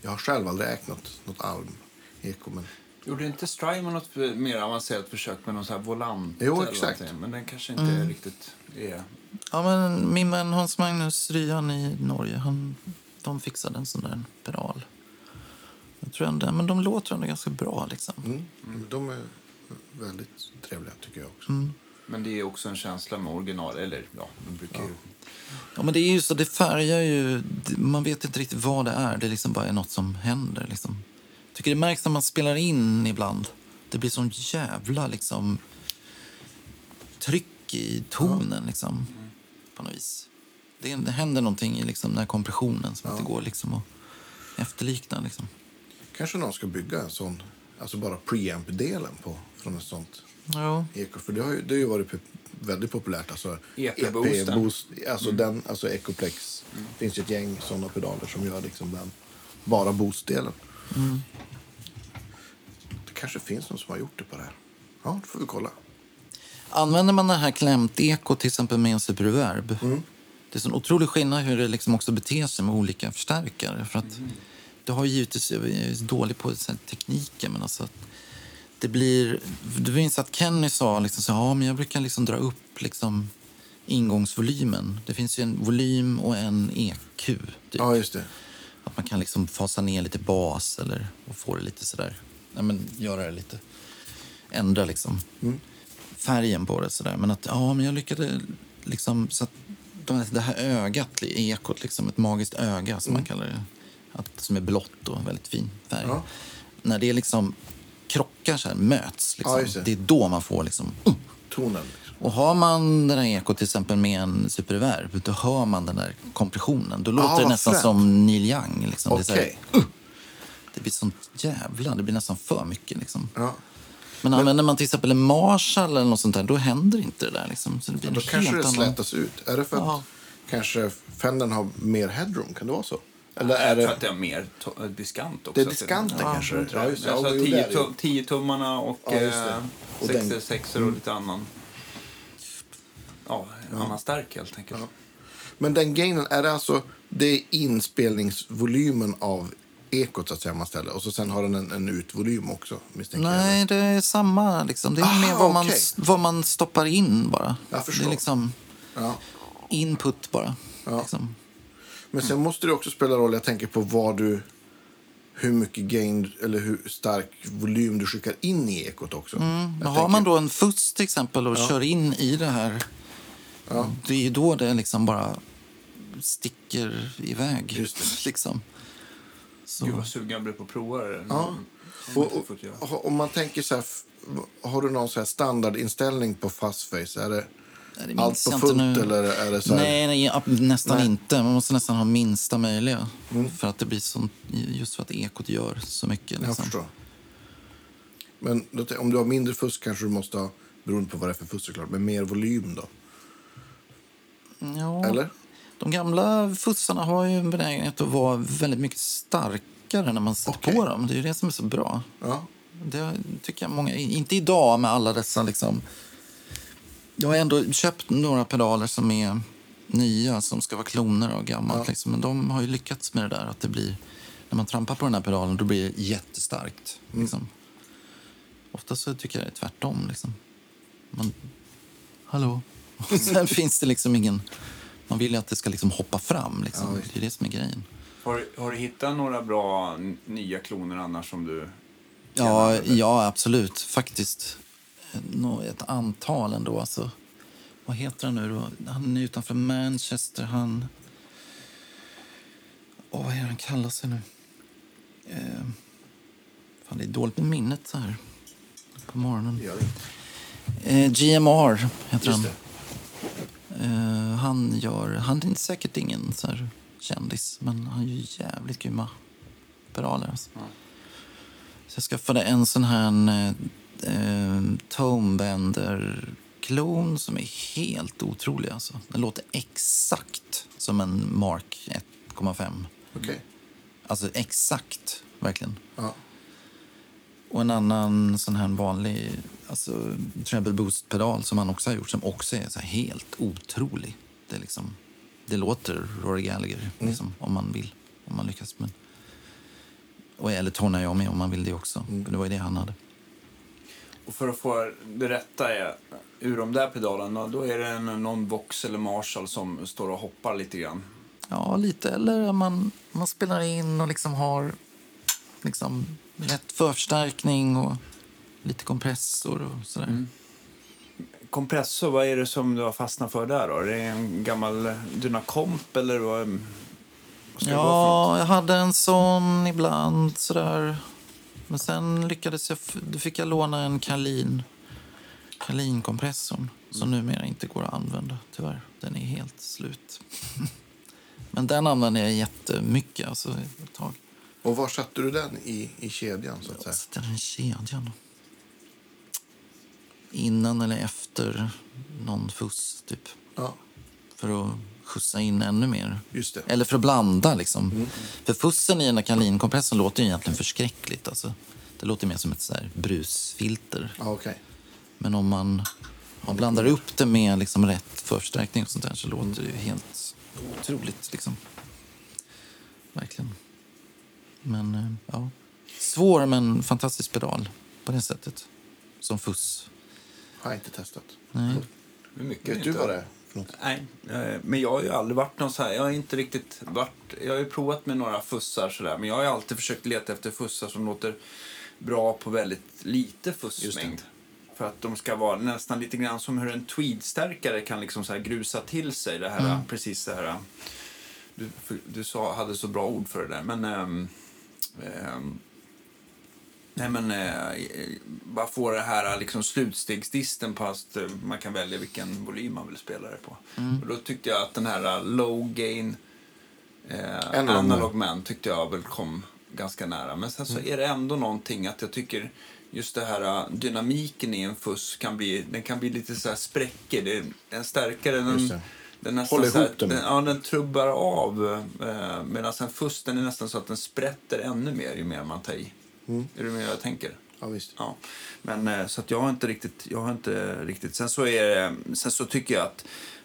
Speaker 3: Jag har själv aldrig ägt något, något Alm-eko. Men
Speaker 2: Gjorde inte Strymon något mer avancerat försök med någon sån här volant?
Speaker 3: Jo, exakt.
Speaker 2: Men den kanske inte riktigt är...
Speaker 1: Ja, men min vän Hans Magnus Ryan i Norge, han, de fixade en sån där pedal. Jag tror ändå, men de låter ändå ganska bra liksom.
Speaker 3: mm. de är väldigt trevliga tycker jag också.
Speaker 2: Men det är också en känsla med original, eller ja, de brukar ju...
Speaker 1: Ja, men det är ju så, det färgar ju, man vet inte riktigt vad det är. Det liksom bara är något som händer liksom. Jag tycker det märks när man spelar in ibland. Det blir sån jävla liksom tryck i tonen liksom. På något vis. Det, det händer någonting i liksom den här kompressionen som inte går liksom att efterlikna liksom.
Speaker 3: Kanske någon ska bygga en sån, alltså bara preamp-delen på, från ett sånt
Speaker 1: Ja.
Speaker 3: eko. För det har ju, det har ju varit väldigt populärt. Alltså,
Speaker 2: EP-boosten.
Speaker 3: EP-boost, alltså den, alltså Ecoplex. Det finns ju ett gäng såna pedaler som gör liksom den bara boostdelen. Det kanske finns någon som har gjort det på det här. Ja, då får vi kolla.
Speaker 1: Använder man det här klämt eko till exempel med en superreverb det är en otrolig skillnad hur det liksom också beter sig med olika förstärkare. För att det har ju givetvis, jag är dålig på här tekniken, men alltså det blir... Du minns att Kenny sa liksom så, ja, men jag brukar liksom dra upp liksom ingångsvolymen. Det finns ju en volym och en EQ. Typ.
Speaker 3: Ja, just det.
Speaker 1: Att man kan liksom fasa ner lite bas eller och få det lite sådär, ja men göra det lite, ändra liksom färgen på det sådär. Men att, ja men jag lyckades liksom så att det här ögat, ekot liksom, ett magiskt öga som man kallar det, att, som är blått och väldigt fin färg.
Speaker 3: Ja.
Speaker 1: När det liksom krockar så här, möts, liksom,
Speaker 3: Ja, det.
Speaker 1: det. är då man får liksom, uh,
Speaker 3: Tonen.
Speaker 1: Och har man den här ekot till exempel med en superreverb, då hör man den där kompressionen. Då låter det
Speaker 3: vad
Speaker 1: nästan
Speaker 3: fränt.
Speaker 1: som Neil Young. Liksom. Det, är så här,
Speaker 3: Okej.
Speaker 1: det blir sånt jävla, det blir nästan för mycket. Liksom.
Speaker 3: Ja.
Speaker 1: Men, använder man till exempel en Marshall eller något sånt där, då händer inte det där. Liksom. Så det blir
Speaker 3: Då
Speaker 1: en
Speaker 3: kanske det
Speaker 1: annan-
Speaker 3: slätas ut. Är det för att
Speaker 1: Ja.
Speaker 3: kanske Fendern har mer headroom? Kan det vara så? Eller är
Speaker 2: Jag tror
Speaker 3: det...
Speaker 2: att det är mer to- diskant också.
Speaker 3: Det är diskanten
Speaker 2: ja,
Speaker 3: kanske?
Speaker 2: Jag tror
Speaker 3: Ja,
Speaker 2: det.
Speaker 3: just det.
Speaker 2: Alltså
Speaker 3: Ja, jo,
Speaker 2: 10
Speaker 3: det är det.
Speaker 2: tum- 10-tummarna och,
Speaker 3: Ja, det.
Speaker 2: eh,
Speaker 3: Och den-
Speaker 2: 66 och lite annan. Ja, annan stark helt enkelt.
Speaker 3: Men den gainen, är det alltså det är inspelningsvolymen av ekot så att säga man ställer och så sen har den en, en utvolym också misstänker jag.
Speaker 1: Nej, det är samma. Liksom. Det är
Speaker 3: Aha,
Speaker 1: mer vad man,
Speaker 3: okej.
Speaker 1: vad man stoppar in bara.
Speaker 3: Jag
Speaker 1: det
Speaker 3: förstår.
Speaker 1: är liksom
Speaker 3: Ja.
Speaker 1: input bara.
Speaker 3: Ja.
Speaker 1: Liksom.
Speaker 3: Men sen måste det också spela roll, jag tänker på vad du hur mycket gain eller hur stark volym du skickar in i ekot också.
Speaker 1: Men
Speaker 3: Jag
Speaker 1: har
Speaker 3: tänker-
Speaker 1: man då en fuss till exempel och kör in i det här, det är ju då det liksom bara sticker iväg.
Speaker 3: Just det.
Speaker 1: Liksom. Så.
Speaker 2: Gud vad sugen jag blev på att prova det.
Speaker 3: Ja.
Speaker 2: Mm.
Speaker 3: Och, och, om man tänker så här, har du någon så här standardinställning på fastface? Är det
Speaker 1: Nej,
Speaker 3: allt på fullt eller är det så här?
Speaker 1: Nej, nej nästan
Speaker 3: Nej.
Speaker 1: inte. Man måste nästan ha minsta möjliga.
Speaker 3: Mm.
Speaker 1: För att det blir sånt, just för att ekot gör så mycket. Liksom.
Speaker 3: Men om du har mindre fusk kanske du måste ha, beroende på vad det är för fusk såklart, men mer volym då?
Speaker 1: Ja,
Speaker 3: Eller?
Speaker 1: De gamla fussarna har ju en benägenhet att vara väldigt mycket starkare när man sätter
Speaker 3: Okej.
Speaker 1: på dem. Det är ju det som är så bra.
Speaker 3: Ja.
Speaker 1: Det tycker jag många, inte idag med alla dessa liksom. Jag har ändå köpt några pedaler som är nya, som ska vara kloner av gammalt.
Speaker 3: Ja.
Speaker 1: Liksom. Men de har ju lyckats med det där att det blir, när man trampar på den här pedalen, då blir det jättestarkt.
Speaker 3: Mm.
Speaker 1: Liksom. Ofta så tycker jag det är tvärtom. Liksom. Man, hallå? Och sen finns det liksom ingen, man vill ju att det ska liksom hoppa fram. Liksom.
Speaker 3: Ja,
Speaker 1: det är det som är grejen.
Speaker 2: Har, du- har du hittat några bra nya kloner annars som du...
Speaker 1: Ja, ja absolut. Faktiskt. Ett antal ändå. Alltså. Vad heter han nu då? Han är utanför Manchester. Han... Åh, vad är han kallar sig nu? Eh... Fan, det är dåligt med minnet så här på morgonen. Eh, GMR heter han. Eh, han gör... Han är säkert ingen så här kändis, men han gör jävligt grymma pedaler. Alltså. Så jag skaffade en sån här eh, eh, Tonebender-klon som är helt otrolig. Alltså. Den låter exakt som en Mark 1,5.
Speaker 3: Okej.
Speaker 1: Alltså exakt, verkligen.
Speaker 3: Ja.
Speaker 1: Och en annan sån här vanlig alltså, treble boost-pedal som han också har gjort som också är så helt otrolig. Det, är liksom, det låter Rory Gallagher liksom, om man vill, om man lyckas. Men, och, eller Tony Iommi om man vill det också. För det var ju det han hade.
Speaker 2: Och för att få det rätta är, ur de där pedalerna, då är det en, någon Vox eller Marshall som står och hoppar lite grann.
Speaker 1: Ja, lite. Eller man, man spelar in och liksom har liksom, rätt förstärkning och lite kompressor och sådär.
Speaker 2: Kompressor, vad är det som du har fastnat för där då? Är det en gammal Dynacomp eller vad, vad
Speaker 1: Ja, jag hade en sån ibland sådär. Men sen lyckades jag, då fick jag låna en Kalin, Kalin-kompressorn som numera inte går att använda tyvärr. Den är helt slut. Men den använde jag jättemycket, alltså ett tag.
Speaker 3: Och var satte du den i, i kedjan så att säga?
Speaker 1: Sätter den i kedjan. Innan eller efter någon fuss, typ.
Speaker 3: Ja.
Speaker 1: För att skjutsa in ännu mer.
Speaker 3: Just det.
Speaker 1: Eller för att blanda liksom. För fussen i kalinkompressen låter ju egentligen förskräckligt. Alltså. Det låter mer som ett så här brusfilter.
Speaker 3: Ja, okej.
Speaker 1: Men om man, om man blandar upp det med liksom rätt förstärkning och sånt där så låter det ju helt otroligt. Liksom. Verkligen. Men eh, ja. Svår men fantastisk pedal på det sättet. Som fuss.
Speaker 3: Har jag inte testat.
Speaker 1: Nej.
Speaker 2: Är mycket
Speaker 3: Vet du vad det är för något?
Speaker 2: Nej, eh, men jag har ju aldrig varit någon så här. Jag har inte riktigt varit. Jag har ju provat med några fussar sådär, men jag har alltid försökt leta efter fussar som låter bra på väldigt lite fussmängd. För att de ska vara nästan lite grann som hur en tweedstärkare kan liksom så här grusa till sig det här, precis det här. Du, du sa, hade så bra ord för det där, men ehm, ehm, Nej men eh, bara få det här liksom slutstegsdisten på att eh, man kan välja vilken volym man vill spela det på. Och då tyckte jag att den här eh, low gain eh,
Speaker 3: Analog
Speaker 2: man tyckte jag väl kom ganska nära. Men sen så
Speaker 3: Mm.
Speaker 2: är det ändå någonting att jag tycker just det här eh, dynamiken i en fuss kan bli, den kan bli lite så här spräckig. Det är en starkare, den,
Speaker 3: Just det.
Speaker 2: den nästan
Speaker 3: Håller
Speaker 2: så här,
Speaker 3: ihop den.
Speaker 2: den. Ja, den trubbar av. Eh, Medan en fuss den är nästan så att den sprätter ännu mer ju mer man tar i.
Speaker 3: Mm.
Speaker 2: Är du med jag tänker?
Speaker 3: Ja, visst.
Speaker 2: Ja, men eh, så att jag har inte riktigt, jag har inte riktigt. Sen så är sen så tycker jag att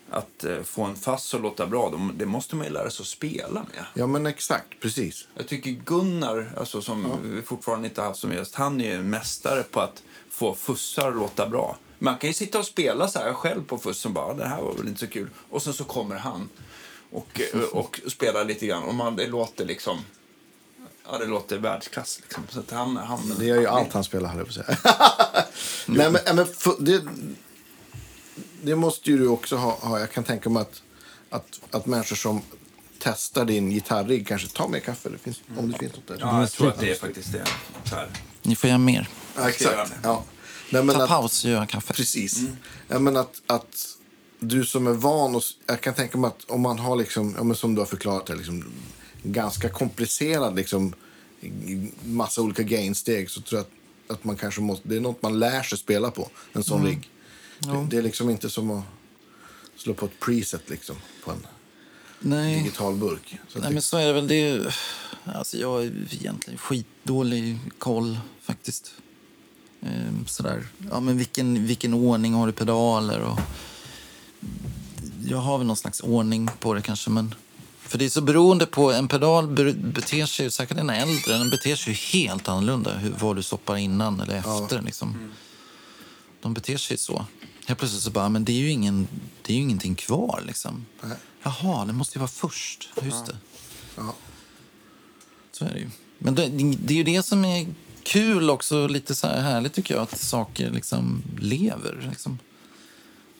Speaker 2: att eh, få en fast att låta bra, det måste man ju lära sig att spela med.
Speaker 3: Ja, men exakt. Precis.
Speaker 2: Jag tycker Gunnar, alltså, som vi fortfarande inte haft som gäst, han är ju en mästare på att få fussar att låta bra. Man kan ju sitta och spela så här själv på fussen bara, det här var väl inte så kul. Och sen så kommer han och, eh, och spelar lite grann och man, det låter liksom, ja det låter världsklass liksom. Så att han, han,
Speaker 3: Det gör ju allt han spelar, höll jag på att säga. Nej, men, men det, det måste ju du också ha, ha. Jag kan tänka mig att, att, att människor som testar din gitarrigg kanske tar mer kaffe. Det finns, Om det finns något där.
Speaker 2: Ja, jag tror att det är faktiskt det. Så här.
Speaker 1: Ni får göra mer.
Speaker 3: Ja, exakt. Ja. Nej, men
Speaker 1: Ta
Speaker 3: att,
Speaker 1: paus och göra kaffe.
Speaker 3: Precis. Ja, men att, att du som är van och, Jag kan tänka mig att om man har, liksom, ja, men som du har förklarat, det, liksom, ganska komplicerad liksom, massa olika gainsteg så tror jag att, att man kanske måste... Det är något man lär sig spela på, en sån rigg. Det, det är liksom inte som att slå på ett preset liksom, på en
Speaker 1: Nej.
Speaker 3: digital burk. Så
Speaker 1: Nej, men så är det väl. Det är, alltså, jag är egentligen skitdålig koll faktiskt. Ehm, sådär. Ja, men vilken, vilken ordning har du pedaler? Och, jag har väl någon slags ordning på det kanske. Men, för det är så beroende på, en pedal be- beter sig, särskilt den äldre, den beter sig helt annorlunda hur, vad du stoppar innan eller efter. Liksom. De beter sig så. Helt plötsligt så bara, men det är ju, ingen, det är ju ingenting kvar liksom.
Speaker 3: Nej.
Speaker 1: Jaha, det måste ju vara först. Just det.
Speaker 3: ja.
Speaker 1: Så är det ju. Men det, det är ju det som är kul också, lite så här härligt tycker jag, att saker liksom lever. Liksom.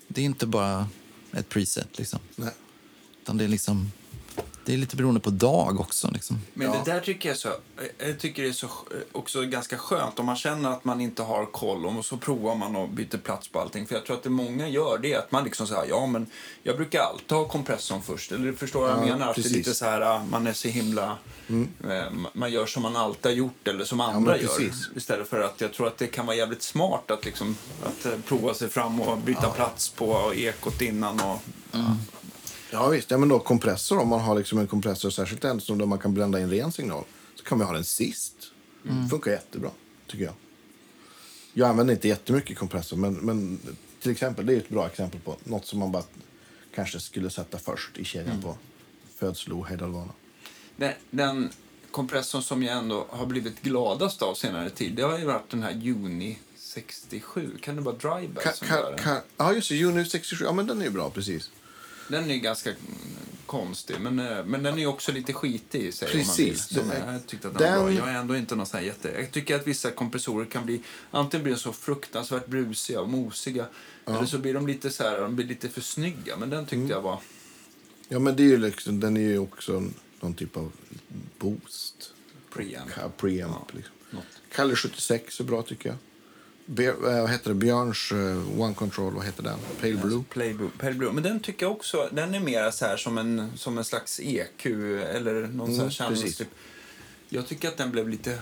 Speaker 1: Det är inte bara ett preset, liksom.
Speaker 3: Nej.
Speaker 1: Utan det är liksom... Det är lite beroende på dag också. Liksom.
Speaker 2: Men
Speaker 3: Ja.
Speaker 2: det där tycker jag, så, jag tycker det är så, också ganska skönt om man känner att man inte har koll och så provar man och byter plats på allting. För jag tror att det många gör det att man liksom säger ja men jag brukar alltid ha kompressorn först. Eller förstår vad jag
Speaker 3: Ja,
Speaker 2: menar? Att det är
Speaker 3: precis.
Speaker 2: lite så här, ah, man är så himla, eh, man gör som man alltid har gjort eller som andra
Speaker 3: men
Speaker 2: gör.
Speaker 3: precis.
Speaker 2: Istället för att jag tror att det kan vara jävligt smart att liksom, att eh, prova sig fram och byta plats på ekot innan och
Speaker 3: Ja, visst. Ja, men då kompressor, om man har liksom en kompressor, särskilt en som man kan blanda in ren signal, så kan man ha den sist. funkar jättebra, tycker jag. Jag använder inte jättemycket kompressor, men, men till exempel, det är ett bra exempel på något som man bara kanske skulle sätta först i kedjan på födslo och hejdalvana.
Speaker 2: Den, den kompressorn som jag ändå har blivit gladast av senare tid, det har ju varit den här Juni 67. Kan det vara
Speaker 3: Ka, ka, ka, ja, just det. Juni 67. Ja, men den är ju bra, precis.
Speaker 2: Den är ganska konstig, men, eh, men den är också lite skitig i sig.
Speaker 3: Precis.
Speaker 2: Om man vill.
Speaker 3: Den-
Speaker 2: jag tyckte att den, var
Speaker 3: den-
Speaker 2: bra. Jag är ändå inte någon sån jätte... Jag tycker att vissa kompressorer kan bli... Antingen blir så fruktansvärt brusiga och mosiga. Eller så blir de lite så här, de blir lite för snygga. Men den tyckte
Speaker 3: Mm.
Speaker 2: jag var...
Speaker 3: Ja, men det är ju liksom, den är ju också någon typ av boost.
Speaker 2: Preamp.
Speaker 3: Preamp.
Speaker 2: Ja,
Speaker 3: liksom. Kalle 76 är bra, tycker jag. Be, äh, vad heter det? Björns eh, One Control, vad heter den? Pale Blue?
Speaker 2: Playblue, Pale Blue. Men den tycker jag också, den är mer så här som en, som en slags EQ eller någon
Speaker 3: Mm,
Speaker 2: sån här
Speaker 3: precis.
Speaker 2: channelstrip. Jag tycker att den blev lite,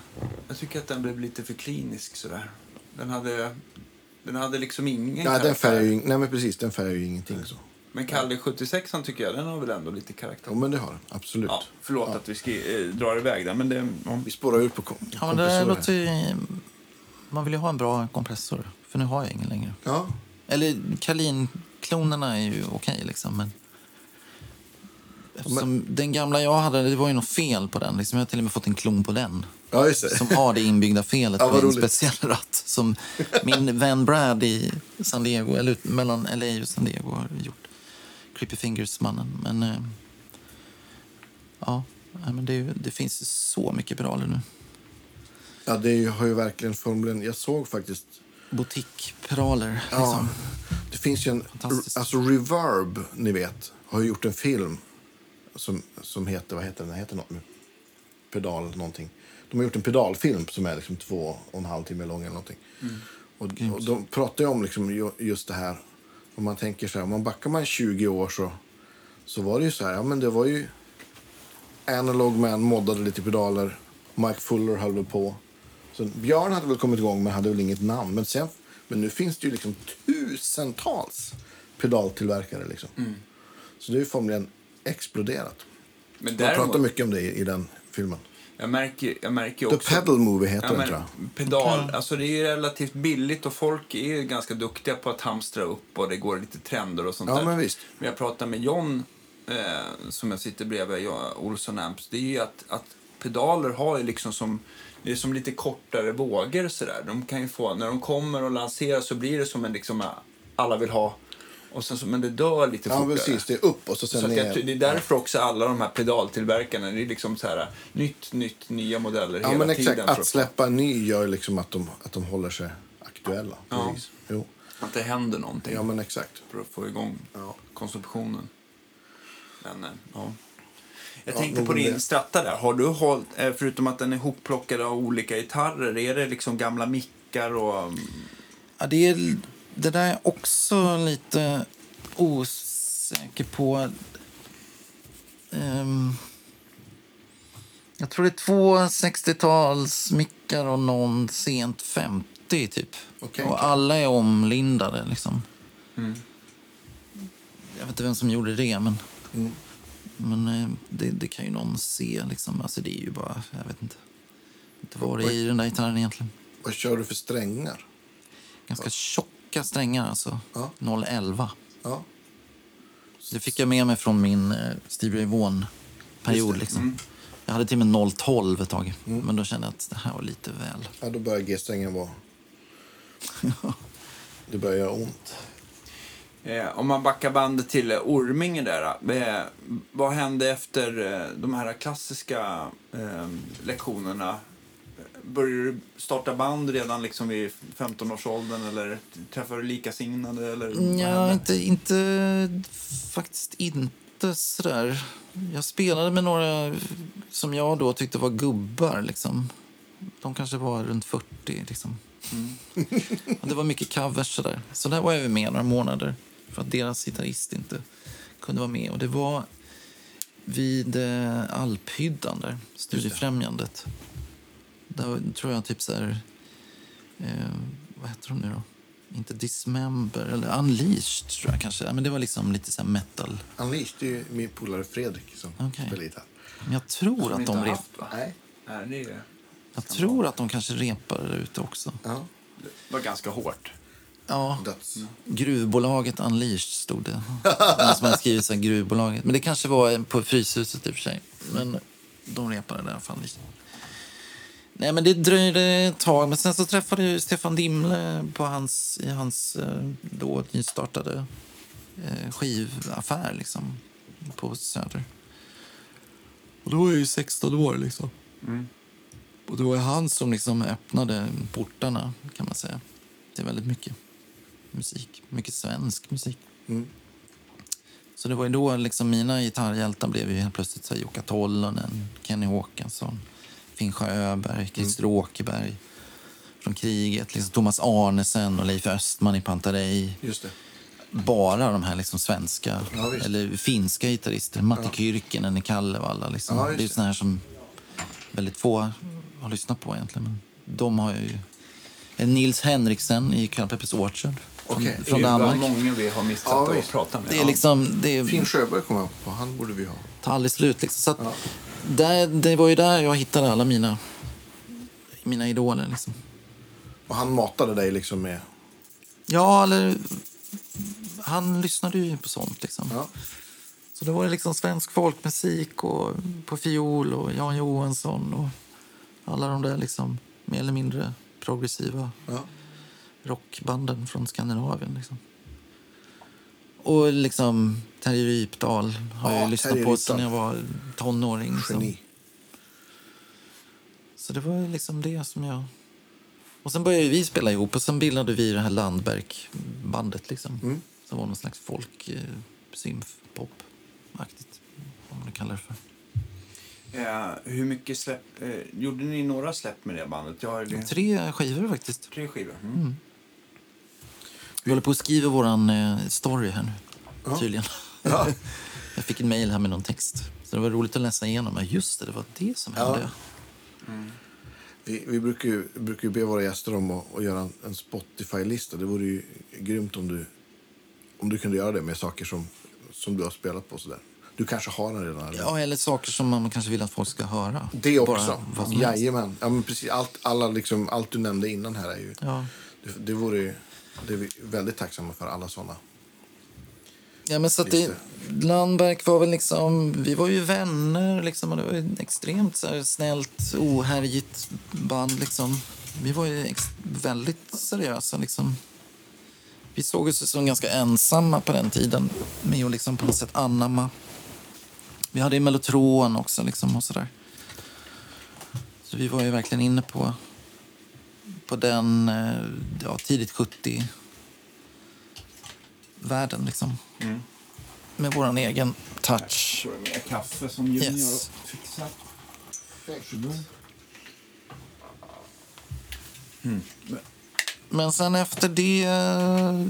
Speaker 2: jag tycker att den blev lite för klinisk sådär. Den hade, den hade liksom ingen
Speaker 3: Nej, den färgar ju, nej, men precis. Den färgar ju ingenting så.
Speaker 2: Men Kalle 76 han tycker jag, den har väl ändå lite karaktär.
Speaker 3: Ja, men det har den. Absolut.
Speaker 2: Ja, förlåt att vi skri- eh, drar iväg där, men det... Ja.
Speaker 3: Vi spårar ut på kom
Speaker 1: Ja, men det låter ju... Man vill ju ha en bra kompressor, för nu har jag ingen längre.
Speaker 3: Ja,
Speaker 1: Eller Kalin-klonerna är ju okej, liksom, men... Eftersom den gamla jag hade, det var ju något fel på den. Liksom, jag har till och med fått en klon på den.
Speaker 3: ja.
Speaker 1: Som har det inbyggda felet
Speaker 3: Ja,
Speaker 1: på en
Speaker 3: roligt.
Speaker 1: speciell ratt. Som min vän Brad i San Diego, eller mellan LA och San Diego har gjort. Creepy Fingers-mannen. Men... Eh, ja, men det, det finns så mycket pedaler nu.
Speaker 3: Ja, det har ju verkligen formulen... Jag såg faktiskt...
Speaker 1: Boutique-pedaler,
Speaker 3: Ja,
Speaker 1: liksom.
Speaker 3: det finns ju en... Alltså Reverb, ni vet, har ju gjort en film som, som heter... Vad heter den? Den heter något pedal någonting. De har gjort en pedalfilm som är liksom två och en halv timme lång eller någonting. Och, och de pratar ju om liksom ju- just det här. Om man tänker så här, om man backar man 20 år så, så var det ju så här, ja men det var ju Analog Man moddade lite pedaler. Mike Fuller höll på. Så Björn hade väl kommit igång men hade väl inget namn. Men, sen, men nu finns det ju liksom tusentals pedaltillverkare. Liksom. Så det är ju formligen exploderat.
Speaker 2: Men
Speaker 3: Man pratar
Speaker 2: däremot,
Speaker 3: mycket om det i, i den filmen.
Speaker 2: jag märker, jag märker
Speaker 3: The
Speaker 2: också...
Speaker 3: Pedal Movie heter
Speaker 2: Ja,
Speaker 3: den tror jag.
Speaker 2: pedal, alltså det är relativt billigt och folk är ganska duktiga på att hamstra upp och det går lite trender och sånt
Speaker 3: Ja
Speaker 2: där.
Speaker 3: men visst.
Speaker 2: Men jag pratar med John, eh, som jag sitter bredvid, jag, Olsson Amps, det är ju att, att pedaler har ju liksom som, det är som lite kortare vågor sådär. De kan ju få, när de kommer och lanseras så blir det som en liksom, alla vill ha, och sen så, men det dör lite
Speaker 3: Ja
Speaker 2: fortare.
Speaker 3: precis, det är upp och så sen
Speaker 2: Så
Speaker 3: ner.
Speaker 2: jag, det är därför också alla de här pedaltillverkarna, det är liksom så här nytt, nytt, nya modeller
Speaker 3: Ja
Speaker 2: hela
Speaker 3: men
Speaker 2: tiden.
Speaker 3: exakt,
Speaker 2: för
Speaker 3: att släppa en ny gör liksom att de, att de håller sig aktuella.
Speaker 2: Ja.
Speaker 3: Precis. Jo.
Speaker 2: Att det händer någonting
Speaker 3: Ja men exakt.
Speaker 2: för att få igång
Speaker 3: Ja.
Speaker 2: konsumtionen. Men, eh, ja. Jag
Speaker 3: Ja,
Speaker 2: tänkte på din
Speaker 3: det.
Speaker 2: stratta där. Har du hållit, eh, förutom att den är hopplockad av olika gitarrer, är det liksom gamla mickar och... mm,
Speaker 1: Ja, det, är, det där är också lite osäker på. Ehm, jag tror det är två 60-tals mickar och någon sent 50 typ.
Speaker 3: Okej,
Speaker 1: och alla är omlindade liksom.
Speaker 2: Mm.
Speaker 1: Jag vet inte vem som gjorde det, men,
Speaker 3: Mm.
Speaker 1: Men eh, det, det kan ju någon se. Liksom. Alltså, det är ju bara, jag vet inte. Inte vad det är i den där gitarren egentligen.
Speaker 3: Vad kör du för strängar?
Speaker 1: Ganska tjocka strängar alltså.
Speaker 3: Ja.
Speaker 1: 011.
Speaker 3: Ja.
Speaker 1: Det fick jag med mig från min eh, Stevie Ray Vaughan-period. Liksom. Jag hade till och med 012 ett tag, men då kände jag att det här var lite väl.
Speaker 3: ja, då börjar G-strängen vara... Det börjar göra ont.
Speaker 2: Eh, om man backar bandet till eh, Orminge där. Eh, vad hände efter eh, de här klassiska eh, lektionerna? Började du starta band redan liksom vid 15-årsåldern eller träffade du likasinnade? Eller
Speaker 1: Ja, inte, inte, faktiskt inte sådär. Jag spelade med några som jag då tyckte var gubbar. Liksom. De kanske var runt 40. Liksom. Och det var mycket covers. Sådär. Så där var jag med några månader för att deras gitarrist inte kunde vara med. Och det var vid eh, Alphyddan, där, Studiefrämjandet. Där tror jag typ så här... Eh, vad heter de nu då? Inte Dismember, eller Unleashed tror jag kanske. Men det var liksom lite så här metal.
Speaker 3: Unleashed det är ju min polare Fredrik som
Speaker 1: Okej.
Speaker 3: spelar gitarr.
Speaker 1: Men jag tror
Speaker 2: Som
Speaker 1: att de
Speaker 2: har
Speaker 1: rep...
Speaker 2: haft?
Speaker 3: Nej.
Speaker 2: Nej, det är ju-
Speaker 1: Jag tror att de kanske repade där ute också.
Speaker 3: Ja.
Speaker 2: det var ganska hårt.
Speaker 1: Ja,
Speaker 3: Döds.
Speaker 1: gruvbolaget Unleashed stod det. Någon som hade skrivit här, gruvbolaget. Men det kanske var på Fryshuset i och för sig. Men de repade där i alla fall. Nej, men det dröjde ett tag. Men sen så träffade jag Stefan Dimle på hans, i hans eh, då nystartade eh, skivaffär liksom, på Söder. Och då var jag ju 16 år. liksom. Och det var han som liksom öppnade portarna, kan man säga. Det är väldigt mycket musik. Mycket svensk musik.
Speaker 3: Mm.
Speaker 1: Så det var ju då liksom mina gitarrhjältar blev ju helt plötsligt så här Jukka Tollonen, Kenny Håkansson, Finn Sjöberg, Christer Åkerberg från kriget, liksom Thomas Arnesen och Leif Östman i Pantarei.
Speaker 3: Just det.
Speaker 1: Bara de här liksom svenska,
Speaker 3: Ja,
Speaker 1: eller finska gitarrister. Matti Kyrkinen i Kalevala. Liksom.
Speaker 3: Ja,
Speaker 1: det är såna här som väldigt få har lyssnat på egentligen. Men de har ju... Nils Henriksen i Carl Peppers Orchard.
Speaker 3: Okej.
Speaker 1: från
Speaker 2: det är
Speaker 1: Danmark.
Speaker 2: många vi har missat
Speaker 3: Ja,
Speaker 2: att
Speaker 3: visst.
Speaker 2: prata med.
Speaker 1: Det är
Speaker 2: Ja.
Speaker 1: liksom... Det är,
Speaker 3: Finn Sjöberg kommer jag på. Han borde vi ha.
Speaker 1: tar aldrig slut. Liksom. Så att, där, det var ju där jag hittade alla mina, mina idoler. Liksom.
Speaker 3: Och han matade dig liksom med...
Speaker 1: Ja, eller... Han lyssnade ju på sånt. Liksom.
Speaker 3: Ja.
Speaker 1: Så det var det liksom svensk folkmusik och på fiol och Jan Johansson och alla de där liksom mer eller mindre progressiva
Speaker 3: Ja.
Speaker 1: Rockbanden från Skandinavien. Liksom. Och liksom Terje Rypdal har
Speaker 3: Ja,
Speaker 1: jag lyssnat
Speaker 3: Terje
Speaker 1: på sedan
Speaker 3: Rypdal.
Speaker 1: jag var tonåring. Liksom.
Speaker 3: Geni.
Speaker 1: Så det var liksom det som jag... Och sen började vi spela ihop och sen bildade vi det här Landberg-bandet liksom.
Speaker 3: Mm.
Speaker 1: Som var någon slags folk, eh, synth-pop-aktigt. Vad man kallar det för.
Speaker 2: Eh, hur mycket släpp... Eh, gjorde ni några släpp med det bandet? Jag har.
Speaker 1: Tre skivor faktiskt.
Speaker 2: Tre skivor. Mm.
Speaker 1: Vi håller på att skriva våran eh, story här nu,
Speaker 3: Ja.
Speaker 1: tydligen.
Speaker 3: Ja.
Speaker 1: jag fick en mail här med någon text. Så det var roligt att läsa igenom. Just det, det var det som
Speaker 3: Ja.
Speaker 1: hände.
Speaker 3: Vi, vi brukar, ju, brukar ju be våra gäster om att, att göra en, en Spotify-lista. Det vore ju grymt om du, om du kunde göra det med saker som, som du har spelat på. Sådär. Du kanske har den redan? Eller?
Speaker 1: Ja, eller saker som man kanske vill att folk ska höra.
Speaker 3: Det
Speaker 1: Bara
Speaker 3: också.
Speaker 1: helst.
Speaker 3: Jajamän. Ja, men precis. Allt, alla liksom, allt du nämnde innan här är ju...
Speaker 1: Ja.
Speaker 3: Det, det vore ju... Det är vi väldigt tacksamma för alla sådana.
Speaker 1: Ja, men så att det, Landberg var väl liksom, vi var ju vänner liksom, och det var ett extremt så här, snällt, ohärjigt band liksom. Vi var ju ex, väldigt seriösa liksom. Vi såg oss som ganska ensamma på den tiden med att liksom på något sätt anamma. Vi hade ju Mellotron också liksom och sådär. Så vi var ju verkligen inne på, på den, eh, ja, tidigt 70 världen liksom.
Speaker 2: Mm.
Speaker 1: Med vår egen touch.
Speaker 2: Det mer kaffe som Junior
Speaker 1: Yes.
Speaker 2: fixar.
Speaker 1: Men sen efter det,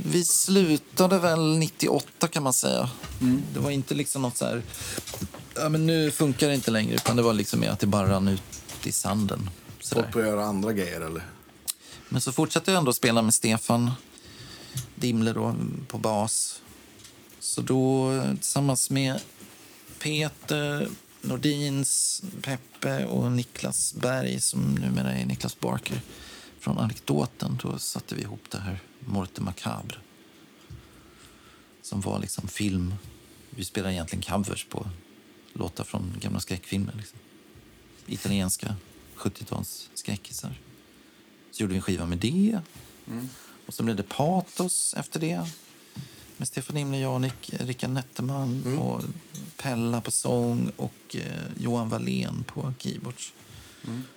Speaker 1: vi slutade väl 98 kan man säga. Det var inte liksom något så här, ja men nu funkar det inte längre. Utan det var liksom mer att det bara rann ut i sanden. Så
Speaker 3: Folk att göra andra grejer eller?
Speaker 1: Men så fortsatte jag ändå spela med Stefan Dimle då, på bas. Så då tillsammans med Peter Nordins, Peppe och Niklas Berg som numera är Niklas Barker från Anekdoten. Då satte vi ihop det här Morte Macabre. Som var liksom film. Vi spelade egentligen covers på låtar från gamla skräckfilmer. Liksom. Italienska 70-tals skräckisar. Så gjorde vi en skiva med det. Och så blev det Patos efter det. Med Stefan Imle, Janik, Rickard Netterman och Pella på sång och eh, Johan Wallén på keyboards.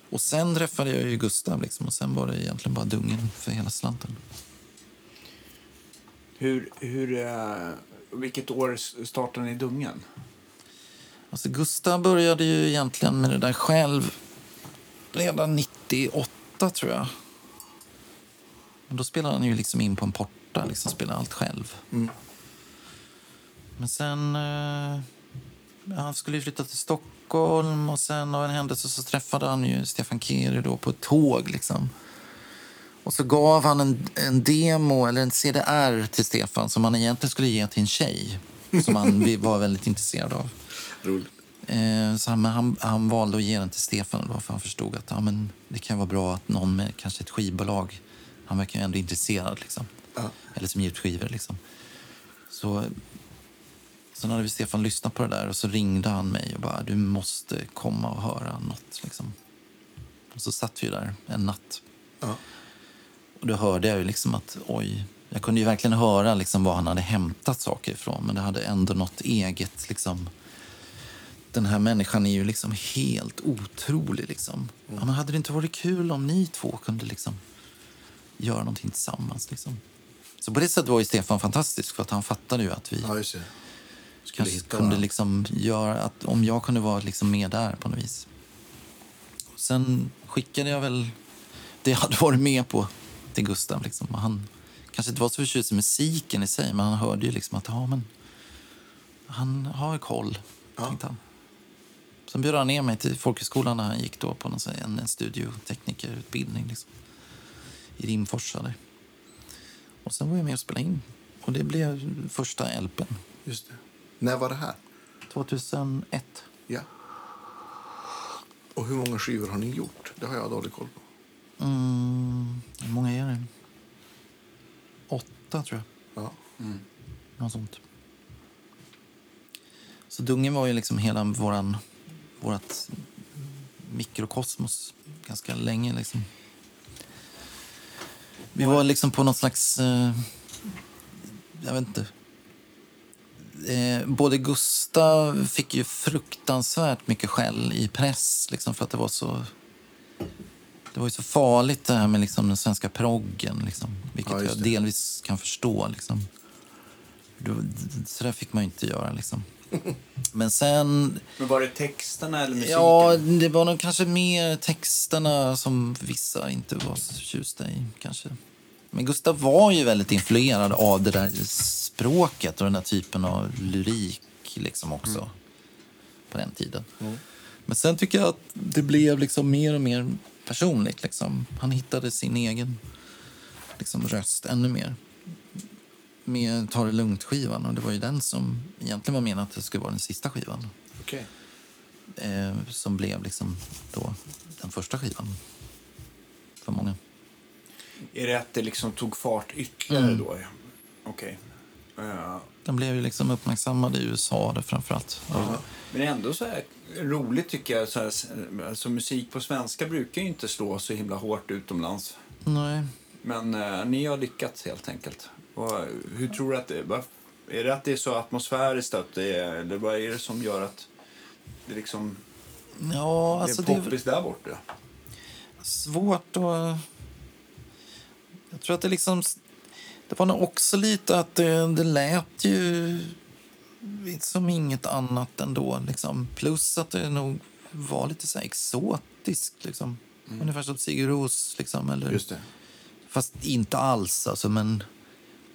Speaker 1: Och sen träffade jag ju Gustav liksom, och sen var det egentligen bara dungen för hela slanten.
Speaker 2: Hur, hur, eh, vilket år startade ni Dungen?
Speaker 1: Alltså Gustav började ju egentligen med det där själv redan 98 tror jag. Men då spelade han ju liksom in på en porta, liksom spelade allt själv. Men sen... Eh, han skulle ju flytta till Stockholm och sen av en händelse så träffade han ju Stefan Keri då på ett tåg liksom. Och så gav han en, en demo, eller en CDR till Stefan som han egentligen skulle ge till en tjej som han var väldigt intresserad av.
Speaker 3: Roligt.
Speaker 1: Eh, så han, men han, han valde att ge den till Stefan då, för han förstod att ja, men det kan vara bra att någon med kanske ett skivbolag, han verkar ju ändå intresserad liksom.
Speaker 3: Ja.
Speaker 1: Eller som ger ut skivor liksom. Så sen hade vi Stefan lyssnat på det där och så ringde han mig och bara du måste komma och höra något liksom. Och så satt vi där en natt.
Speaker 3: Ja.
Speaker 1: Och då hörde jag ju liksom att oj, jag kunde ju verkligen höra liksom var han hade hämtat saker ifrån men det hade ändå något eget liksom den här människan är ju liksom helt otrolig. Liksom. Ja, men hade det inte varit kul om ni två kunde liksom göra någonting tillsammans? Liksom? Så på det sättet var ju Stefan fantastisk för att han fattade ju att vi
Speaker 3: Ja,
Speaker 1: kanske kunde liksom göra att om jag kunde vara liksom med där på något vis. Sen skickade jag väl det jag hade varit med på till Gustav. Liksom. Och Han kanske inte var så förtjust i musiken i sig, men han hörde ju liksom att ja, men, han har koll,
Speaker 3: Ja.
Speaker 1: tänkte han. Sen bjöd han ner mig till folkhögskolan när han gick då på någon, en, en studioteknikerutbildning liksom, i Rimforsa. Där. Och sen var jag med och spelade in. Och det blev första LPn.
Speaker 3: Just det. När var det här?
Speaker 1: 2001.
Speaker 3: Ja. Och hur många skivor har ni gjort? Det har jag dålig koll på.
Speaker 1: Mm, hur många är det? Åtta, tror jag.
Speaker 3: Ja.
Speaker 1: Något sånt. Så Dungen var ju liksom hela våran, vårat mikrokosmos ganska länge. Liksom. Vi var liksom på något slags... Eh, jag vet inte. Eh, både Gustav fick ju fruktansvärt mycket skäll i press liksom, för att det var så... Det var ju så farligt det här med liksom, den svenska proggen, liksom, vilket
Speaker 3: Ja,
Speaker 1: jag delvis kan förstå. Liksom. Så där fick man ju inte göra. Liksom. Men sen...
Speaker 2: Men var det texterna eller musiken?
Speaker 1: Ja, det var nog kanske mer texterna som vissa inte var så förtjusta i. Kanske. Men Gustav var ju väldigt influerad av det där språket och den där typen av lyrik liksom också. På den tiden. Men sen tycker jag att det blev liksom mer och mer personligt. Liksom. Han hittade sin egen liksom, röst ännu mer. Med Ta det lugnt-skivan. Och det var ju den som egentligen var menat att det skulle vara den sista skivan
Speaker 3: Okej.
Speaker 1: eh, som blev liksom då den första skivan för många.
Speaker 2: Är det att det liksom tog fart ytterligare
Speaker 1: Mm.
Speaker 2: då? Okej. Eh,
Speaker 1: Den blev ju liksom uppmärksammad i USA det framförallt.
Speaker 2: Men det är ändå så här roligt tycker jag. Så här, alltså, musik på svenska brukar ju inte slå så himla hårt utomlands.
Speaker 1: Nej.
Speaker 2: Men eh, ni har lyckats helt enkelt. Och, hur tror du att det är? Är det att det är så atmosfäriskt? Att det är, eller vad är det som gör att det liksom
Speaker 1: Ja, alltså
Speaker 2: det
Speaker 1: det
Speaker 2: är
Speaker 1: är
Speaker 2: poppis där borta?
Speaker 1: svårt att... Jag tror att det liksom... Det var nog också lite att det, det lät ju som inget annat ändå. Liksom. Plus att det nog var lite så exotiskt. Liksom. Ungefär som Sigur Ros. Liksom, eller...
Speaker 3: Just det.
Speaker 1: Fast inte alls, alltså, men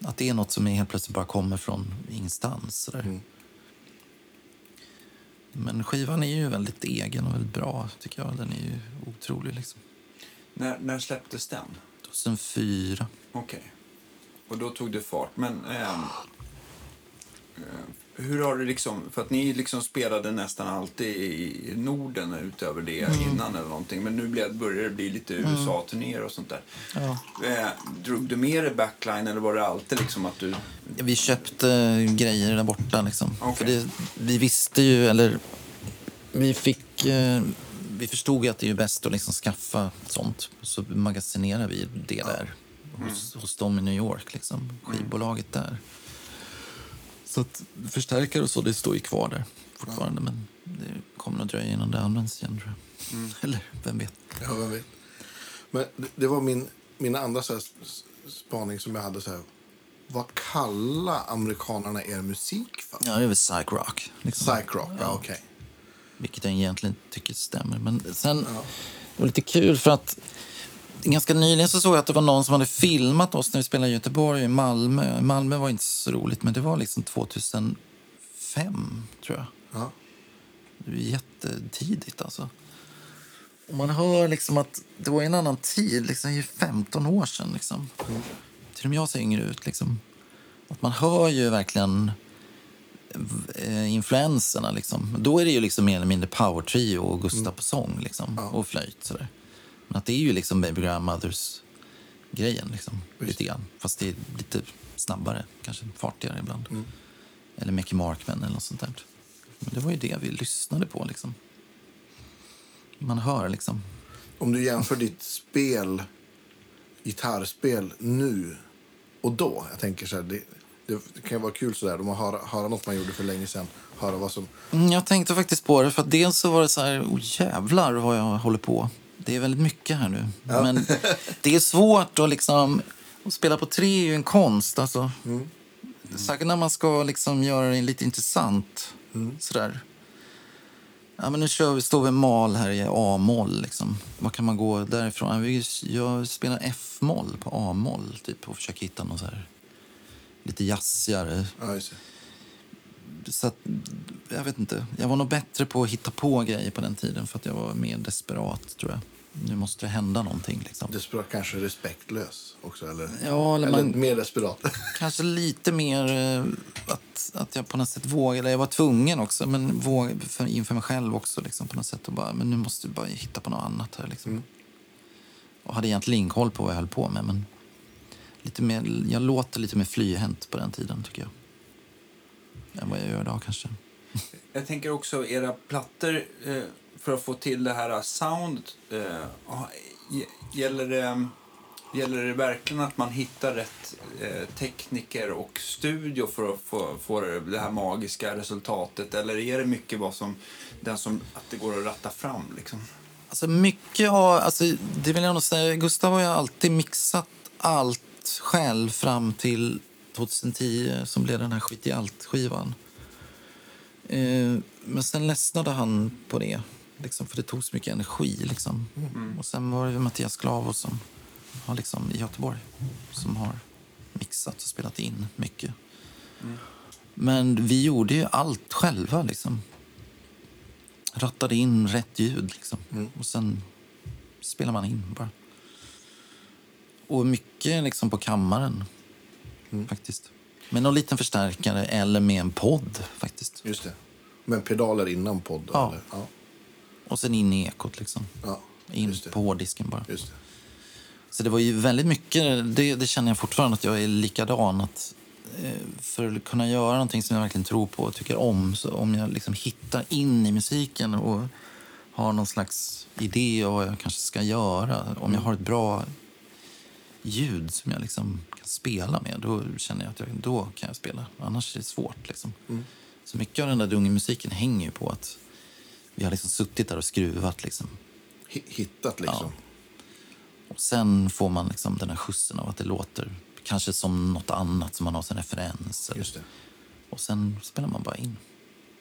Speaker 1: att det är något som helt plötsligt bara kommer från ingenstans.
Speaker 3: Mm.
Speaker 1: Men skivan är ju väldigt egen och väldigt bra, tycker jag. Den är ju otrolig. Liksom.
Speaker 2: När, när släpptes den?
Speaker 1: 2004.
Speaker 2: Okej. Och då tog det fart. Men ehm, eh, hur har det liksom... För att ni liksom spelade nästan alltid i Norden utöver det
Speaker 1: Mm.
Speaker 2: innan eller någonting. Men nu börjar det bli lite USA-turnéer och sånt där.
Speaker 1: Ja.
Speaker 2: Eh, drog du med dig backline eller var det alltid liksom att du...
Speaker 1: Vi köpte grejer där borta. Liksom.
Speaker 2: Okej.
Speaker 1: För det, vi visste ju, eller vi fick... Eh, vi förstod ju att det är bäst att liksom skaffa sånt. Så magasinerar vi det där hos, hos dem i New York, liksom. skivbolaget där. Så att förstärkare och så, det står ju kvar där fortfarande. Men det kommer nog dröja innan det används igen, tror jag. Eller vem vet.
Speaker 3: Ja, vem vet. Men det, var min, min andra så här, spaning som jag hade. Så här, vad kallar amerikanerna er musik för?
Speaker 1: Ja, det är väl psych rock. Liksom.
Speaker 3: Psych rock, ja, okej.
Speaker 1: Vilket jag egentligen tycker stämmer. Men sen, det var lite kul för att ganska nyligen så såg jag att det var någon som hade filmat oss när vi spelade i Göteborg och i Malmö. Malmö var inte så roligt, men det var liksom 2005, tror jag.
Speaker 3: Ja.
Speaker 1: Det är jättetidigt alltså. Och man hör liksom att det var en annan tid, liksom det är ju 15 år sedan. Liksom. Till och med jag ser yngre ut. Liksom. Att man hör ju verkligen influenserna. Liksom. Då är det ju liksom mer eller mindre power trio och Gustav på sång liksom, och flöjt. Sådär. Men att det är ju liksom Baby Grandmothers grejen liksom, lite grann. Fast det är lite snabbare, kanske fartigare ibland. Eller Mickey Markman eller något sånt där. Men det var ju det vi lyssnade på liksom. Man hör liksom.
Speaker 3: Om du jämför ditt spel, gitarrspel nu och då. Jag tänker så här, det, det kan ju vara kul så där, om man hör, höra något man gjorde för länge sedan. Höra vad som...
Speaker 1: Mm, Jag tänkte faktiskt på det, för att dels så var det så här, oh jävlar vad jag håller på. Det är väldigt mycket här nu. Men det är svårt att liksom, att spela på tre är ju en konst. Alltså. Särskilt när man ska liksom göra det lite intressant. Sådär. Ja, men nu kör vi, står vi mal här i A-moll. Liksom. Vad kan man gå därifrån? Ja, Jag spelar F-moll på A-moll typ, och försöker hitta något så här, lite jazzigare
Speaker 3: Ja,
Speaker 1: så att, jag vet inte. Jag var nog bättre på att hitta på grejer på den tiden för att jag var mer desperat, tror jag. nu måste det hända någonting. Liksom.
Speaker 3: Desperat, kanske respektlös också, eller?
Speaker 1: Ja, eller
Speaker 3: eller
Speaker 1: man-
Speaker 3: mer desperat.
Speaker 1: Kanske lite mer eh, att, att jag på något sätt vågade. Jag var tvungen också, men våg, för, inför mig själv också. Liksom, på något sätt och bara, men nu måste vi bara hitta på något annat här. Liksom. Och hade egentligen koll på vad jag höll på med. Men lite mer, jag låter lite mer flyhänt på den tiden, tycker jag. Än vad jag gör idag kanske.
Speaker 2: Jag tänker också era plattor eh, för att få till det här soundet. Eh, gäller, det, gäller det verkligen att man hittar rätt eh, tekniker och studio för att få, få det här magiska resultatet? Eller är det mycket vad som, den som, att det går att ratta fram? Liksom?
Speaker 1: Alltså mycket av, alltså det vill jag nog säga, Gustav har ju alltid mixat allt själv fram till 2010 som blev den här Skit i allt-skivan. Eh, men sen ledsnade han på det, liksom, för det tog så mycket energi. Liksom. Och sen var det Mattias Glavo som har liksom, i Göteborg som har mixat och spelat in mycket. Men vi gjorde ju allt själva. Liksom rattade in rätt ljud. Liksom. Och sen spelar man in bara. Och mycket liksom på kammaren, faktiskt. Med någon liten förstärkare eller med en podd, faktiskt.
Speaker 3: Just det. Men pedaler innan podd?
Speaker 1: Ja.
Speaker 3: Eller? Ja.
Speaker 1: Och sen in i ekot, liksom.
Speaker 3: ja.
Speaker 1: In
Speaker 3: Just det.
Speaker 1: på hårddisken bara.
Speaker 3: Just det.
Speaker 1: Så det var ju väldigt mycket, det, det känner jag fortfarande att jag är likadan. Att, eh, för att kunna göra någonting som jag verkligen tror på och tycker om, så om jag liksom hittar in i musiken och har någon slags idé om vad jag kanske ska göra, om jag har ett bra ljud som jag liksom kan spela med, då känner jag att jag, då kan jag spela. Annars är det svårt. Liksom. Så mycket av den där dungemusiken hänger ju på att vi har liksom suttit där och skruvat. Liksom.
Speaker 3: Hi- Hittat liksom.
Speaker 1: Och sen får man liksom den här skjutsen av att det låter kanske som något annat som man har som referens.
Speaker 3: Just det.
Speaker 1: Och sen spelar man bara in.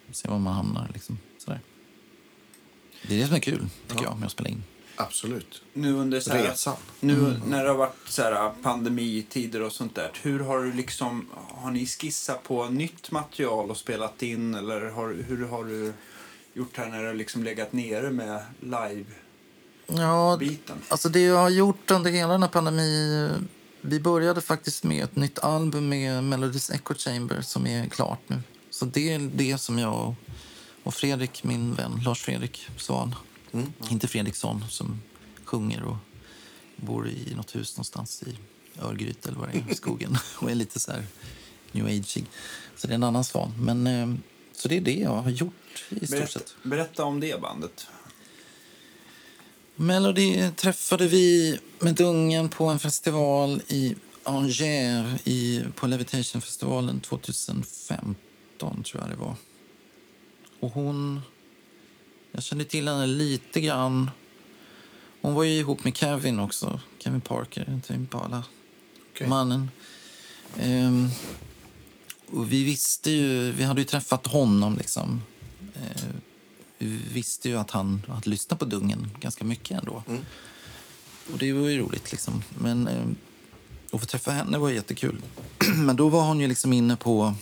Speaker 1: Och ser var man hamnar. Liksom. Sådär. Det är det som är kul, tycker jag, med att spela in.
Speaker 3: Absolut.
Speaker 2: Nu under så här,
Speaker 3: Resan.
Speaker 2: Nu när det har varit så här, pandemitider och sånt där. Hur har du liksom, har ni skissat på nytt material och spelat in? Eller har, hur har du gjort här när du liksom legat nere med live-biten?
Speaker 1: Ja, alltså det jag har gjort under hela den här pandemin... Vi började faktiskt med ett nytt album med Melodies Echo Chamber som är klart nu. Så det är det som jag och Fredrik, min vän Lars Fredrik Svan, inte Fredriksson, som sjunger och bor i något hus någonstans i Örgryte eller vad det är, i skogen och är lite så här new ageig. Så det är en annan Svan. Men, eh, så det är det jag har gjort i stort
Speaker 2: Berätta,
Speaker 1: sett.
Speaker 2: berätta om det bandet.
Speaker 1: Melody träffade vi med Dungen på en festival i Angers i, på Levitation-festivalen 2015, tror jag det var. Och hon... Jag kände till henne lite grann. Hon var ju ihop med Kevin också. Kevin Parker, inte Impala.
Speaker 3: Okej.
Speaker 1: Mannen. Ehm, och vi visste ju... Vi hade ju träffat honom, liksom. Eh, vi visste ju att han hade lyssnat på Dungen ganska mycket ändå. Och det var ju roligt liksom. Men eh, att få träffa henne var jättekul. Men då var hon ju liksom inne på...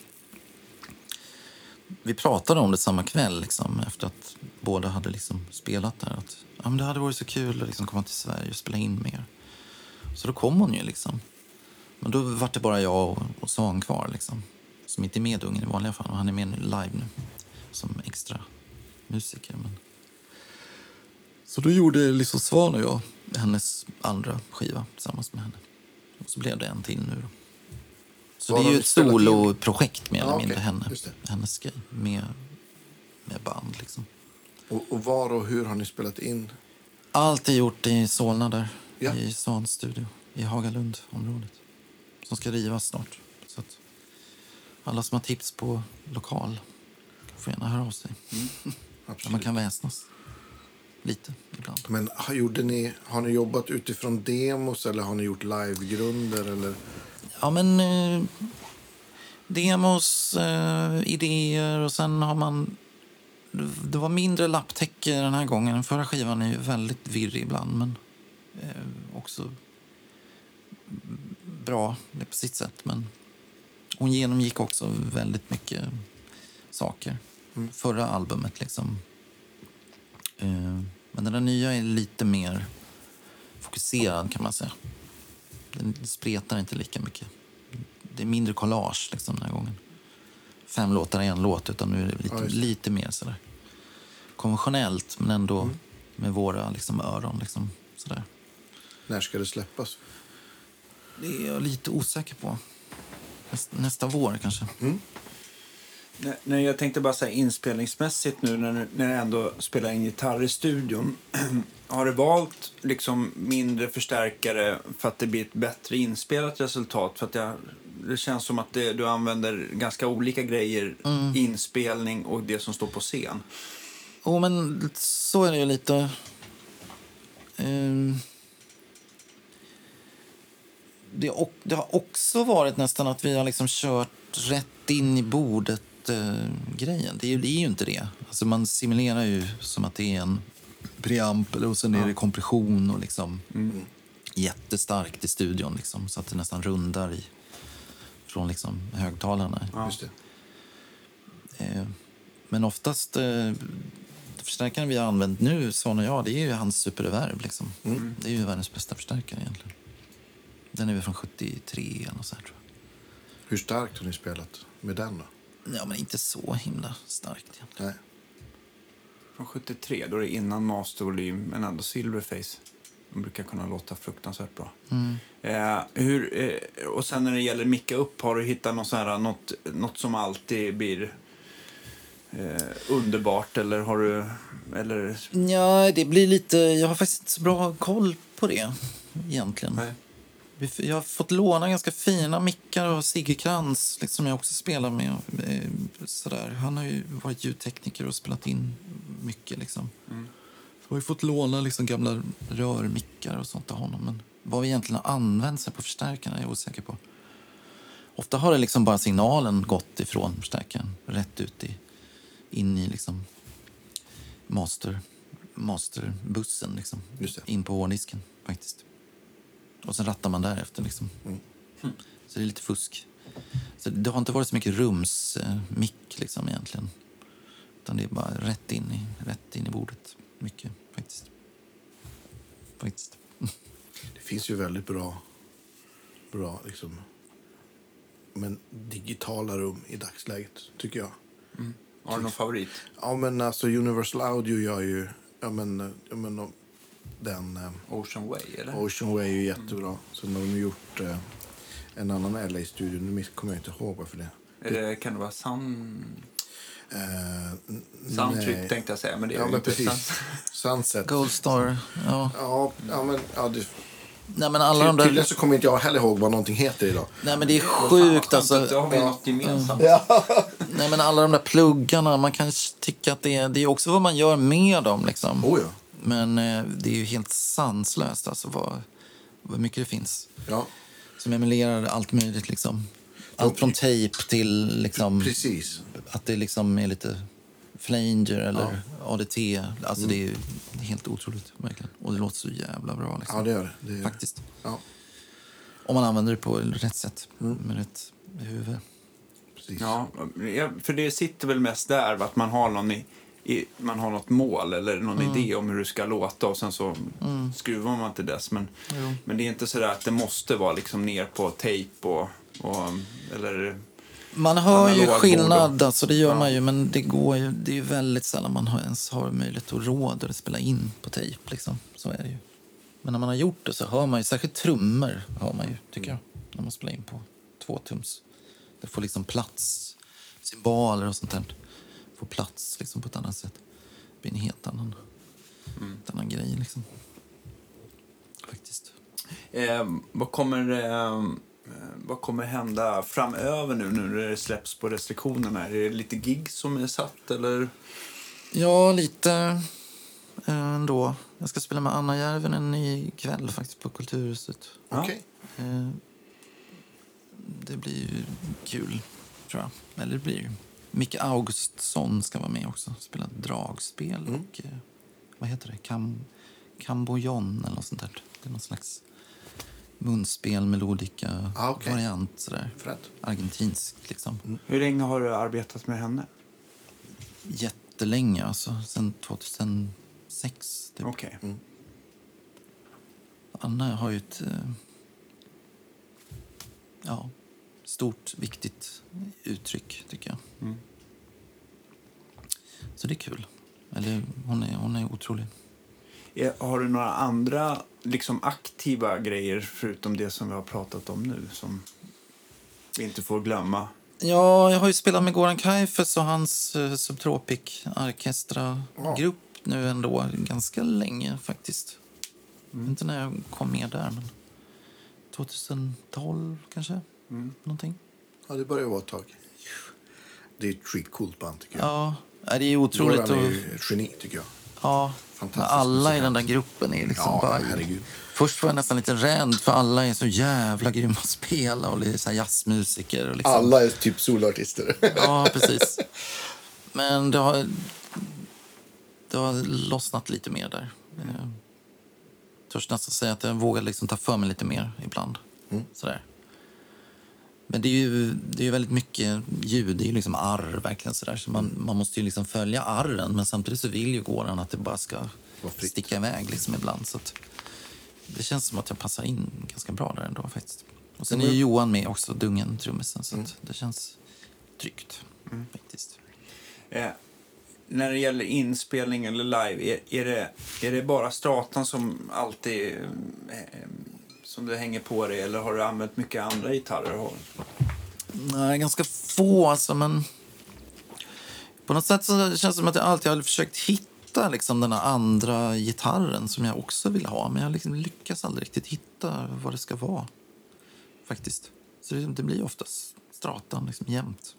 Speaker 1: Vi pratade om det samma kväll liksom, efter att båda hade liksom spelat där. Att, ja, men det hade varit så kul att liksom komma till Sverige och spela in mer. Så då kom hon ju liksom. Men då var det bara jag och, och Svan kvar liksom. Som inte är med i vanliga fall. Och han är med nu live nu. Som extra musiker. Men... Så då gjorde liksom Svan och jag hennes andra skiva tillsammans med henne. Och så blev det en till nu då. Så
Speaker 3: Vad
Speaker 1: det är ju ett soloprojekt eller
Speaker 3: Ja,
Speaker 1: mindre,
Speaker 3: okej.
Speaker 1: henne, hennes grej. Med, med band liksom.
Speaker 3: Och, och var och hur har ni spelat in?
Speaker 1: Allt är gjort i Solna där,
Speaker 3: Ja.
Speaker 1: i Svans studio, i Hagalund-området. Som ska rivas snart. Så att alla som har tips på lokal får gärna höra av sig. Där
Speaker 3: Absolut.
Speaker 1: man kan väsnas lite ibland.
Speaker 3: Men har, gjorde ni, har ni jobbat utifrån demos eller har ni gjort livegrunder? Eller?
Speaker 1: Ja, men eh, demos, eh, idéer och sen har man... Det var mindre lapptäcke den här gången. Förra skivan är ju väldigt virrig ibland, men eh, också bra på sitt sätt. Men hon genomgick också väldigt mycket saker. Förra albumet liksom. Eh, men den nya är lite mer fokuserad kan man säga. Den spretar inte lika mycket. Det är mindre collage liksom den här gången. Fem låtar i en låt, utan nu är det lite,
Speaker 3: Ja,
Speaker 1: lite mer sådär konventionellt, men ändå med våra liksom, öron. Liksom, sådär.
Speaker 3: När ska det släppas?
Speaker 1: Det är jag lite osäker på. Nästa, nästa vår kanske.
Speaker 2: Nej, Nej, jag tänkte bara säga inspelningsmässigt nu när, när jag ändå spelar in gitarr i studion. Har du valt liksom mindre förstärkare för att det blir ett bättre inspelat resultat? För att jag, det känns som att det, du använder ganska olika grejer, inspelning och det som står på scen.
Speaker 1: Jo, men så är det ju lite. Ehm, det, det har också varit nästan att vi har liksom kört rätt in i bordet-grejen. det, är ju- det är ju inte det. Alltså man simulerar ju som att det är en preamp och sen är det kompression och liksom jättestarkt i studion liksom, så att det nästan rundar i, från liksom högtalarna.
Speaker 3: Just det.
Speaker 1: Eh, Men oftast, eh, förstärkaren vi har använt nu, Son och jag, det är ju hans superreverb. Liksom. Det är ju världens bästa förstärkare egentligen. Den är väl från 73 eller något sånt här, tror
Speaker 3: Hur starkt har ni spelat med den då?
Speaker 1: jag. Ja, men inte så himla starkt egentligen.
Speaker 3: Nej.
Speaker 2: Från 73, då är det innan mastervolym, men ändå silverface. Brukar kunna låta fruktansvärt bra. Eh, hur, eh, och sen när det gäller micka upp, har du hittat något, här, något, något som alltid blir eh, underbart? Eller har du... Eller,
Speaker 1: Ja, det blir lite... Jag har faktiskt inte så bra koll på det egentligen.
Speaker 2: nej.
Speaker 1: Jag har fått låna ganska fina mickar av Sigge Krantz, liksom, som jag också spelar med. eh, Sådär. Han har ju varit ljudtekniker och spelat in mycket. Liksom. Jag har ju fått låna liksom, gamla rörmickar och sånt av honom. Men vad vi egentligen har använt sig på förstärkarna är jag osäker på. Ofta har det liksom bara signalen gått ifrån förstärkaren rätt ut i, in i liksom master, masterbussen. Liksom, in på hårddisken faktiskt. Och sen rattar man därefter. Liksom. Så det är lite fusk. Så det har inte varit så mycket rumsmick liksom, egentligen. Utan det är bara rätt in i, rätt in i bordet. Mycket faktiskt. Faktiskt.
Speaker 3: Det finns ju väldigt bra, bra liksom, men digitala rum i dagsläget, tycker jag.
Speaker 2: Har du någon favorit?
Speaker 3: Ja, men alltså Universal Audio gör ju... Ja, men, ja, men de- den... Eh,
Speaker 2: Ocean Way, eller?
Speaker 3: Ocean Way är jättebra. Sen har de gjort eh, en annan LA-studio. Nu kommer jag inte ihåg varför det.
Speaker 2: Är det, kan det vara Sun...
Speaker 3: Eh,
Speaker 2: Soundtrip
Speaker 3: nej.
Speaker 2: tänkte jag säga, men det är
Speaker 3: Ja,
Speaker 2: ju inte
Speaker 3: precis.
Speaker 2: Sun-
Speaker 3: Sunset.
Speaker 1: Goldstar. Ja.
Speaker 3: Ja, ja, men... Ja, det,
Speaker 1: Nej, men alla de
Speaker 3: tydligen
Speaker 1: där...
Speaker 3: så kommer inte jag heller ihåg vad någonting heter idag.
Speaker 1: Nej, men det är sjukt alltså.
Speaker 2: Då har vi något gemensamt.
Speaker 1: Nej, men alla de där pluggarna, man kan tycka att det är, det är också vad man gör med dem. Liksom.
Speaker 3: Oh ja.
Speaker 1: Men eh, det är ju helt sanslöst alltså, vad, vad mycket det finns.
Speaker 3: Ja,
Speaker 1: Som emulerar allt möjligt. Liksom. Allt från tejp till liksom,
Speaker 3: precis.
Speaker 1: Att det liksom är lite flanger eller ADT. Alltså, Det är ju helt otroligt. Verkligen. Och det låter så jävla bra. Liksom.
Speaker 3: Ja, det gör det. det gör.
Speaker 1: Faktiskt.
Speaker 3: Ja,
Speaker 1: Om man använder det på rätt sätt. Med rätt huvud.
Speaker 3: precis.
Speaker 2: Ja, ja, för det sitter väl mest där att man har, någon i, i, man har något mål eller någon idé om hur det ska låta och sen så skruvar man till dess. Men, men det är inte så där att det måste vara liksom ner på tejp och, och eller
Speaker 1: Man hör ju skillnad,
Speaker 2: och-
Speaker 1: alltså det gör
Speaker 2: Ja.
Speaker 1: man ju, men det går ju, det är ju väldigt sällan man ens har möjlighet att råd att spela in på tejp. Liksom. Så är det ju. Men när man har gjort det så hör man ju, särskilt trummor hör man ju, tycker jag, när man spelar in på två tums. Det får liksom plats, cymbaler och sånt där. Får plats liksom på ett annat sätt. Det blir en helt annan, helt annan grej liksom. Faktiskt.
Speaker 2: Eh, vad, kommer, eh, vad kommer hända framöver nu, nu när det släpps på restriktionerna? Är det lite gig som är satt eller?
Speaker 1: Ja, lite eh, ändå. Jag ska spela med Anna Järvinen ikväll faktiskt på Kulturhuset.
Speaker 3: Okej.
Speaker 1: Eh, Det blir ju kul, tror jag. Eller det blir ju. Micke Augustsson ska vara med också. Spela dragspel och... eh, Vad heter det? Kam, Kambojon eller något sånt där. Det är någon slags munspel med olika
Speaker 3: Ah, okej.
Speaker 1: variant. Sådär.
Speaker 3: Fränt.
Speaker 1: Argentinskt, liksom.
Speaker 2: Hur länge har du arbetat med henne?
Speaker 1: Jättelänge, alltså. Sen 2006. Typ.
Speaker 2: Okej.
Speaker 1: Anna har ju ett eh, ja, stort, viktigt uttryck, tycker jag.
Speaker 2: Mm.
Speaker 1: Så det är kul. Eller, hon, är, hon är otrolig.
Speaker 2: Har du några andra liksom, aktiva grejer förutom det som vi har pratat om nu som vi inte får glömma?
Speaker 1: Ja, jag har ju spelat med Goran Kaifes och hans uh, Subtropic Orkestra-grupp nu ändå ganska länge faktiskt. Vet inte när jag kom med där, men 2012 kanske? Någonting.
Speaker 3: Ja, det börjar vara ett tag. Det är ett skitcoolt band tycker jag.
Speaker 1: Ja, ja, det är otroligt.
Speaker 3: Goran är ju ett geni tycker jag.
Speaker 1: Ja, alla i den där gruppen är liksom
Speaker 3: Ja,
Speaker 1: bara...
Speaker 3: herregud.
Speaker 1: Först var jag nästan lite rädd för alla är så jävla grymma att spela och är så jazzmusiker. Och liksom.
Speaker 3: Alla är typ soloartister.
Speaker 1: Ja, precis. Men det har, det har lossnat lite mer där. Jag törs nästan säga att jag vågar liksom ta för mig lite mer ibland. Sådär. Men det är ju det är väldigt mycket ljud, det är liksom arr verkligen sådär. Så man, man måste ju liksom följa arren men samtidigt så vill ju gården att det bara ska sticka iväg liksom ibland. Så att det känns som att jag passar in ganska bra där ändå faktiskt. Och sen är ju Johan med också, Dungen, trummisen, så att det känns tryggt faktiskt.
Speaker 2: Eh, när det gäller inspelning eller live, är, är, det, är det bara stratan som alltid eh, som du hänger på dig eller har du använt mycket andra gitarrer?
Speaker 1: Nej, ganska få alltså, men på något sätt så känns det som att jag alltid har försökt hitta liksom den här andra gitarren som jag också vill ha, men jag liksom lyckas aldrig riktigt hitta vad det ska vara faktiskt. Så det, det blir oftast stratan liksom jämt.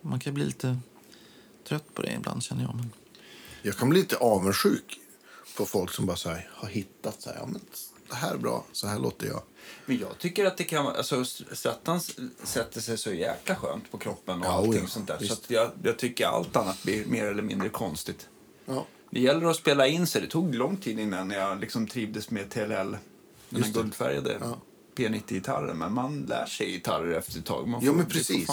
Speaker 1: Man kan bli lite trött på det ibland känner jag. Men...
Speaker 3: Jag kan bli lite avundsjuk på folk som bara så här, har hittat så här, ja, men det här är bra, så här låter jag.
Speaker 2: Men jag tycker att det kan vara, alltså strattan sätter sig så jäkla skönt på kroppen och
Speaker 3: Ja,
Speaker 2: allting
Speaker 3: ja,
Speaker 2: sånt där.
Speaker 3: visst.
Speaker 2: Så jag, jag tycker allt annat blir mer eller mindre konstigt.
Speaker 3: Ja.
Speaker 2: Det gäller att spela in sig. Det tog lång tid innan jag liksom trivdes med TLL. Den här guldfärgade
Speaker 3: Ja.
Speaker 2: P90-gitarren. Men man lär sig gitarrer efter ett tag. Man
Speaker 3: Ja, men
Speaker 2: får
Speaker 3: precis.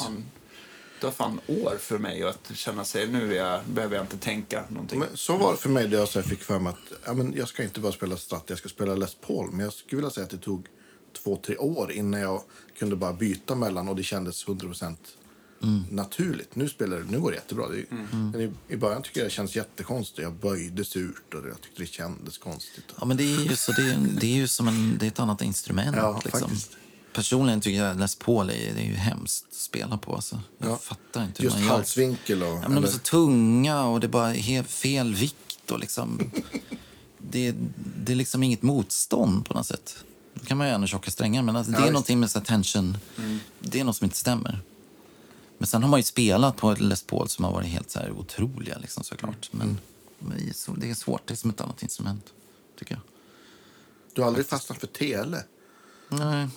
Speaker 2: Har fan år för mig att känna sig, nu är jag, behöver jag inte tänka någonting.
Speaker 3: Men så var det för mig då jag fick för mig att ja, men jag ska inte bara spela Strat, jag ska spela Les Paul. Men jag skulle vilja säga att det tog två, tre år innan jag kunde bara byta mellan och det kändes 100% naturligt. Nu spelar det, nu går det jättebra. Det, är- Men i, I början tycker jag det känns jättekonstigt. Jag böjde surt och jag tyckte det kändes konstigt.
Speaker 1: Ja, men det är ju, så, det är, det är ju som en, det är ett annat instrument.
Speaker 3: Ja,
Speaker 1: liksom.
Speaker 3: faktiskt.
Speaker 1: Personligen tycker jag Les Paul är, det är ju hemskt att spela på. Alltså. Jag
Speaker 3: Ja.
Speaker 1: fattar inte hur
Speaker 3: Just
Speaker 1: man gör.
Speaker 3: halsvinkel och...
Speaker 1: Ja, men de är så tunga och det är bara helt fel vikt. Och liksom, det, det är liksom inget motstånd på något sätt. Då kan man ju gärna tjocka strängar, men alltså, det
Speaker 3: Ja,
Speaker 1: är någonting med så tension. Det är något som inte stämmer. Men sen har man ju spelat på ett Les Paul som har varit helt så här otroliga liksom, såklart. Men, men det är så- det är svårt, det är som ett annat instrument, tycker jag.
Speaker 3: Du har aldrig fastnat för tele?
Speaker 1: Nej.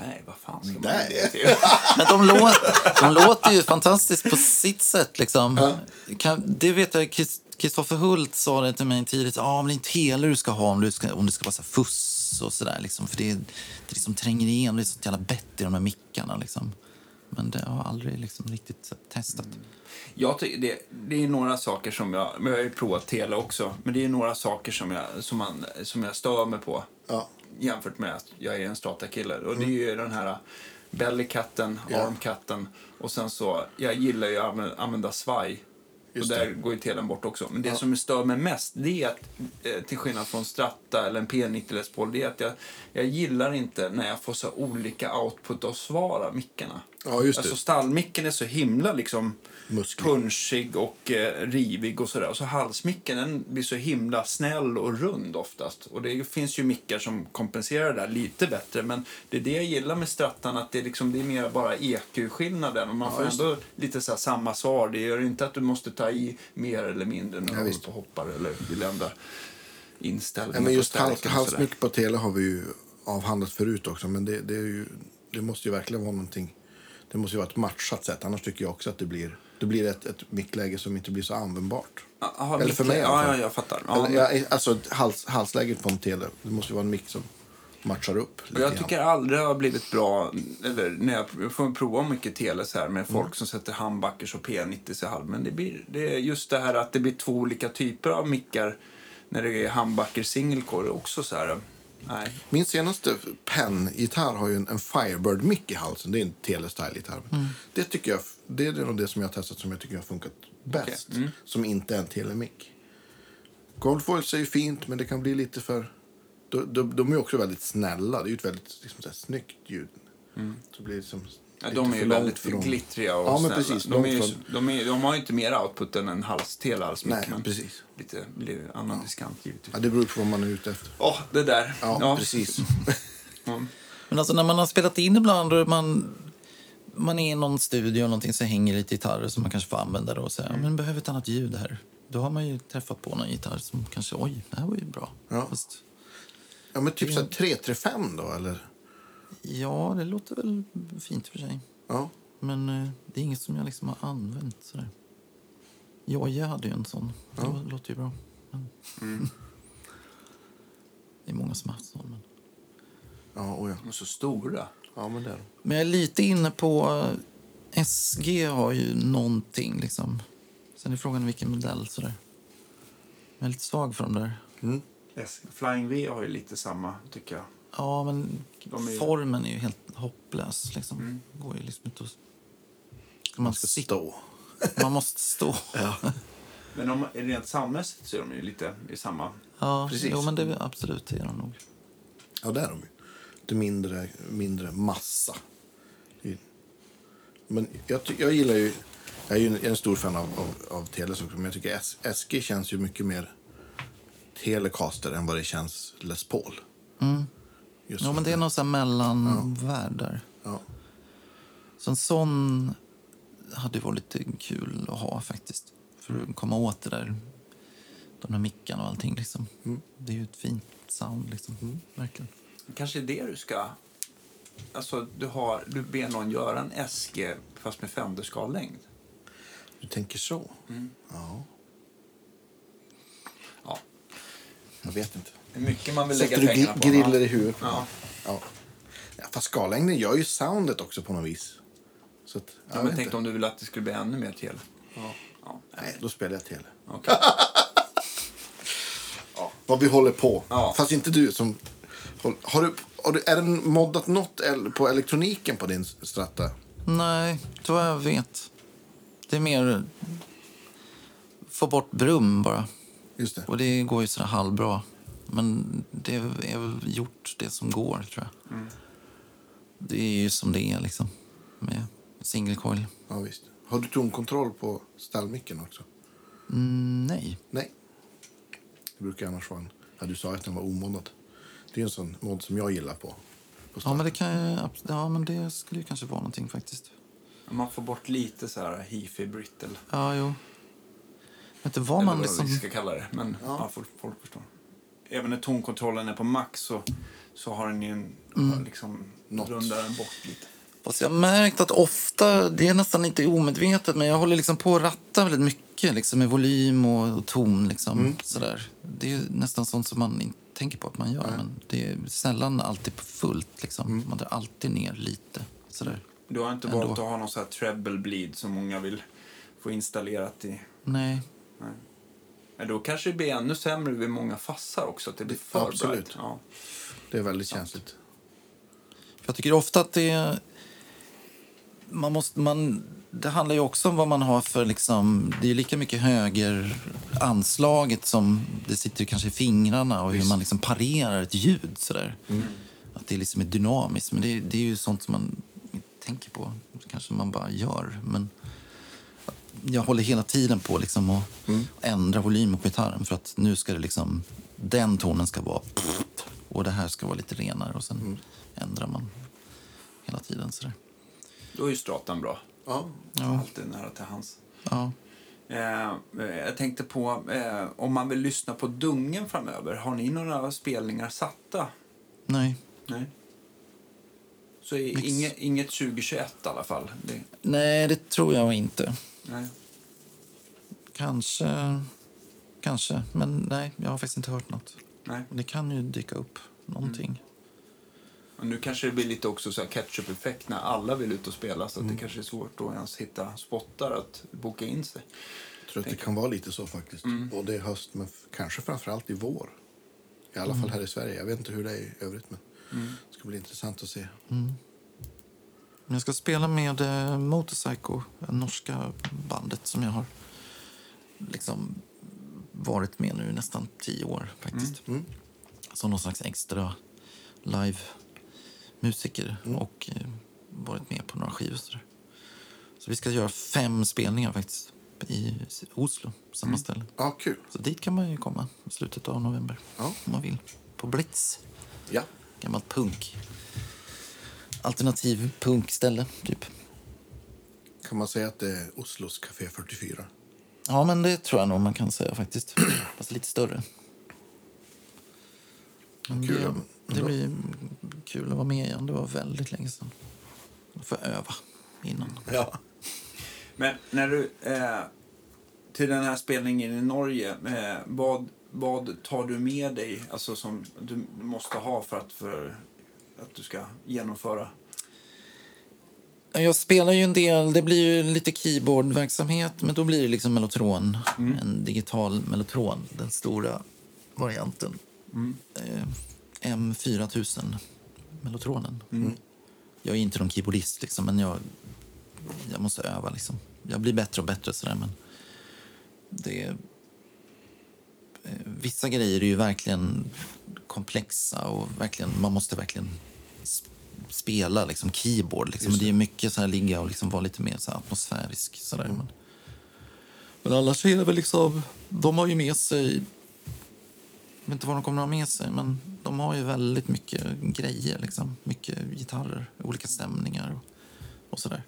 Speaker 2: Nej, vad fan ska man
Speaker 3: Nej.
Speaker 1: Men de, låt, de låter ju fantastiskt på sitt sätt. Liksom. Kan, det vet jag, Kristoffer Hult sa det till mig tidigt. Ja, men det är inte hela du ska ha om, du ska, om det ska vara så fuss och sådär. Liksom. För det, det liksom tränger igenom, det är sånt jävla bett i de här mickarna. Liksom. Men det har jag aldrig liksom, riktigt testat.
Speaker 2: Jag ty- det, det är några saker som jag... Men jag har ju provat tele också. Men det är några saker som jag, som man, som jag stör mig på.
Speaker 3: Ja.
Speaker 2: Jämfört med att jag är en strata-kille. Och det är ju den här bellykatten, armkatten. Och sen så, jag gillar ju att använda, svaj.
Speaker 3: Just
Speaker 2: och där
Speaker 3: det.
Speaker 2: går ju telen bort också. Men det
Speaker 3: Ja.
Speaker 2: som stör mig mest, det är att eh, till skillnad från Strata eller en P90 Les Paul, det är att jag, jag gillar inte när jag får så output output av svar av mickarna.
Speaker 3: Ja, just det.
Speaker 2: Alltså stallmicken är så himla liksom
Speaker 3: Musklig.
Speaker 2: punchig och eh, rivig och sådär. Och så halsmicken den blir så himla snäll och rund oftast. Och det finns ju mickar som kompenserar det där lite bättre. Men det är det jag gillar med strattan, att det är, liksom, det är mer bara EQ-skillnaden. Och man
Speaker 3: Ja,
Speaker 2: får
Speaker 3: just
Speaker 2: ändå lite så här samma svar. Det gör inte att du måste ta i mer eller mindre när du
Speaker 3: Ja, visst.
Speaker 2: på hoppar eller vill ändra inställningar.
Speaker 3: Ja, men just hals, halsmycket på tele har vi ju avhandlat förut också. Men det, det, ju, det måste ju verkligen vara någonting. Det måste ju vara ett matchat sätt. Annars tycker jag också att det blir, det blir ett, ett mickläge som inte blir så användbart.
Speaker 2: Aha,
Speaker 3: Eller för mig i alla
Speaker 2: ja,
Speaker 3: fall.
Speaker 2: ja, jag fattar. Ja,
Speaker 3: Eller,
Speaker 2: men-
Speaker 3: ja, alltså hals, halsläget på en tele. Det måste ju vara en mick som matchar upp.
Speaker 2: Jag tycker aldrig det har blivit bra, eller när jag får prova mycket tele så här med
Speaker 3: Mm.
Speaker 2: folk som sätter handbackers och P90 i halv. Men det, blir, det är just det här att det blir två olika typer av mickar. när det är handbacker single core också så här. Nej.
Speaker 3: Min senaste Pen-gitarr har ju en, en Firebird-mick i halsen. Det är en Telestyle-gitarr. Det, tycker jag, det är nog det som jag har testat som jag tycker har funkat bäst. Som inte är en telemick. Goldfoils är ju fint, men det kan bli lite för... De, de, de är ju också väldigt snälla. Det är ju ett väldigt liksom, så här, snyggt ljud. Så blir det liksom
Speaker 2: Ja, de är ju väldigt
Speaker 3: från-
Speaker 2: glittriga och
Speaker 3: Ja, men
Speaker 2: snälla.
Speaker 3: precis.
Speaker 2: De, är, ju-
Speaker 3: från-
Speaker 2: de, är, de har ju inte mer output än en hals, telehalsmick.
Speaker 3: Nej,
Speaker 2: men
Speaker 3: precis.
Speaker 2: Lite, lite annan diskant givetvis.
Speaker 3: Ja, det beror på vad man är ute efter.
Speaker 2: Åh, det där.
Speaker 3: Ja, precis.
Speaker 1: Men alltså när man har spelat in ibland och man, man är i någon studio och någonting så hänger lite gitarrer som man kanske får använda det och säga, men behöver ett annat ljud här. Då har man ju träffat på någon gitarr som kanske, oj, det här var ju bra.
Speaker 3: Ja.
Speaker 1: Fast,
Speaker 3: Ja, men typ så här 335 då, eller?
Speaker 1: Ja, det låter väl fint för sig.
Speaker 3: Ja.
Speaker 1: Men eh, det är inget som jag liksom har använt sådär. Jojje hade ju en sån. Det lå- låter ju bra. Men... det är många som har haft sån. Men...
Speaker 3: Ja, oh ja.
Speaker 2: De är så stora.
Speaker 3: ja, men det är de.
Speaker 1: Men jag är lite inne på... eh, SG har ju någonting liksom. Sen är frågan vilken modell sådär. Jag är lite svag för de där.
Speaker 2: Yes. Flying V har ju lite samma, tycker jag.
Speaker 1: Ja, men
Speaker 2: är
Speaker 1: formen är ju helt hopplös liksom. går ju liksom inte att... Ska man, sitta?
Speaker 3: Stå.
Speaker 1: man måste stå. ja,
Speaker 2: Men om, rent samhällsmässigt så är de ju lite i samma...
Speaker 3: Precis.
Speaker 1: jo, men det är absolut det är de nog.
Speaker 3: Ja, det är de ju. Det är mindre, mindre massa. Men jag, jag gillar ju... Jag är ju en, jag är en stor fan av, av, av Teles också, men jag tycker SG känns ju mycket mer Telecaster än vad det känns Les Paul. Just
Speaker 1: Ja, men det är någon sån mellanvärld där.
Speaker 3: Ja.
Speaker 1: Så en sån hade varit lite kul att ha faktiskt. För att komma åt det där. De här mickarna och allting liksom. Det är ju ett fint sound liksom. Verkligen.
Speaker 2: Kanske är det du ska... Alltså, du, har, du ber någon göra en SG fast med Fender-skallängd.
Speaker 3: Du tänker så?
Speaker 1: Mm.
Speaker 3: Ja,
Speaker 2: Ja.
Speaker 3: jag vet inte.
Speaker 2: Är mycket man vill lägga
Speaker 3: Sätter du
Speaker 2: pengarna på.
Speaker 3: griller
Speaker 2: Ja.
Speaker 3: i huvudet på
Speaker 2: Ja.
Speaker 3: ja. ja. Fast skallängden gör ju soundet också på något vis. Så att,
Speaker 2: Ja, men tänk
Speaker 3: inte.
Speaker 2: om du vill att det skulle bli ännu mer tele. Ja. Ja.
Speaker 3: Nej, då spelar jag tele.
Speaker 2: Okej.
Speaker 3: Vad vi håller på.
Speaker 2: Ja.
Speaker 3: Fast inte du som... Har du, har du, är det moddat något på elektroniken på din stratta?
Speaker 1: Nej, inte vad jag vet. Det är mer få bort brum bara.
Speaker 3: Just det.
Speaker 1: Och det går ju sådär halvbra. Men det är väl gjort det som går, tror jag. Det är ju som det är, liksom. Med single coil.
Speaker 3: Ja, visst. Har du tonkontroll på ställmicken också?
Speaker 1: Mm, nej.
Speaker 3: Nej. Det brukar annars vara en... Ja, du sa att den var omoddad. Det är en sån mod som jag gillar på. på
Speaker 1: Ja, men det kan Ja, men det skulle ju kanske vara någonting faktiskt.
Speaker 2: Man får bort lite så här hifi brittle.
Speaker 1: Ja, jo. Jag vet inte vad
Speaker 2: Eller
Speaker 1: man
Speaker 2: vad
Speaker 1: liksom...
Speaker 2: vi ska kalla det. Men ja. folk, folk förstår. Även när tonkontrollen är på max så, så har den ju en,
Speaker 1: Mm.
Speaker 2: liksom,
Speaker 3: Något.
Speaker 2: rundar den bort lite.
Speaker 1: Fast jag har märkt att ofta, det är nästan inte omedvetet, men jag håller liksom på att ratta väldigt mycket liksom, med volym och, och ton. Liksom, sådär. Det är nästan sånt som man inte tänker på att man gör. Men det är sällan alltid på fullt. Liksom. Man drar alltid ner lite. Sådär.
Speaker 2: Du har inte valt att ha någon så här treble bleed som många vill få installerat i...
Speaker 1: Nej.
Speaker 2: Nej. Men då kanske det blir ännu sämre vid många fassar också. Att det blir för
Speaker 3: Absolut.
Speaker 2: bright. Ja.
Speaker 3: Det är väldigt känsligt.
Speaker 1: Jag tycker ofta att det... Man måste, man, det handlar ju också om vad man har för... Liksom, det är lika mycket höger anslaget som det sitter kanske i fingrarna och hur man liksom parerar ett ljud. Sådär. Att det liksom är dynamiskt. Men det, det är ju sånt som man tänker på. kanske man bara gör. Men jag håller hela tiden på liksom att ändra volymen på gitarren för att nu ska det liksom... Den tonen ska vara... Och det här ska vara lite renare. Och sen ändrar man hela tiden. Sådär.
Speaker 2: Då är ju stratan bra.
Speaker 3: Ja.
Speaker 1: Ja.
Speaker 2: Alltid nära till hands.
Speaker 1: Ja.
Speaker 2: Eh, jag tänkte på, eh, om man vill lyssna på Dungen framöver, har ni några spelningar satta?
Speaker 1: Nej.
Speaker 2: Nej. Så inget, inget 2021 i alla fall? Det,
Speaker 1: Nej, det tror jag inte.
Speaker 2: Nej.
Speaker 1: Kanske. Kanske. Men nej, jag har faktiskt inte hört något.
Speaker 2: nej.
Speaker 1: Det kan ju dyka upp någonting.
Speaker 2: Och nu kanske det blir lite också så här catch-up-effekt när alla vill ut och spela så att
Speaker 1: Mm.
Speaker 2: det kanske är svårt att ens hitta spottar att boka in sig.
Speaker 3: tror att det kan vara lite så faktiskt. Både i höst men kanske framförallt i vår. I alla fall här i Sverige. Jag vet inte hur det är i övrigt men det ska bli intressant att se.
Speaker 1: Jag ska spela med eh, Motorpsycho, det norska bandet som jag har liksom varit med nu i nästan tio år faktiskt. Som någon slags extra live-musiker och eh, varit med på några skivor. Så, så vi ska göra fem spelningar faktiskt i Oslo, samma ställe.
Speaker 3: Ja, kul.
Speaker 1: Så dit kan man ju komma i slutet av november
Speaker 3: Ja.
Speaker 1: om man vill. På Blitz,
Speaker 3: Ja.
Speaker 1: gammalt punk. Alternativ punkställe, typ.
Speaker 3: Kan man säga att det är Oslos Café 44?
Speaker 1: Ja, men det tror jag nog man kan säga faktiskt. Fast lite större. Men
Speaker 3: Kul,
Speaker 1: Det, det blir kul att vara med igen. Det var väldigt länge sedan. Jag får öva innan.
Speaker 3: Ja.
Speaker 2: Men när du... Eh, till den här spelningen i Norge, eh, vad, vad tar du med dig alltså som du måste ha för att, för att du ska genomföra?
Speaker 1: Jag spelar ju en del, det blir ju lite keyboardverksamhet, men då blir det liksom mellotron. En digital mellotron, den stora varianten. Eh, M4000 mellotronen. Jag är inte någon keyboardist, liksom, men jag, jag måste öva. Liksom. Jag blir bättre och bättre sådär, men det eh, vissa grejer är ju verkligen komplexa och verkligen, man måste verkligen spela liksom keyboard. Liksom. Det är mycket så här ligga och liksom vara lite mer så här atmosfärisk. Sådär. Men, men annars är det väl liksom, de har ju med sig, jag vet inte vad de kommer att ha med sig, men de har ju väldigt mycket grejer. Liksom. Mycket gitarrer, olika stämningar och, och sådär.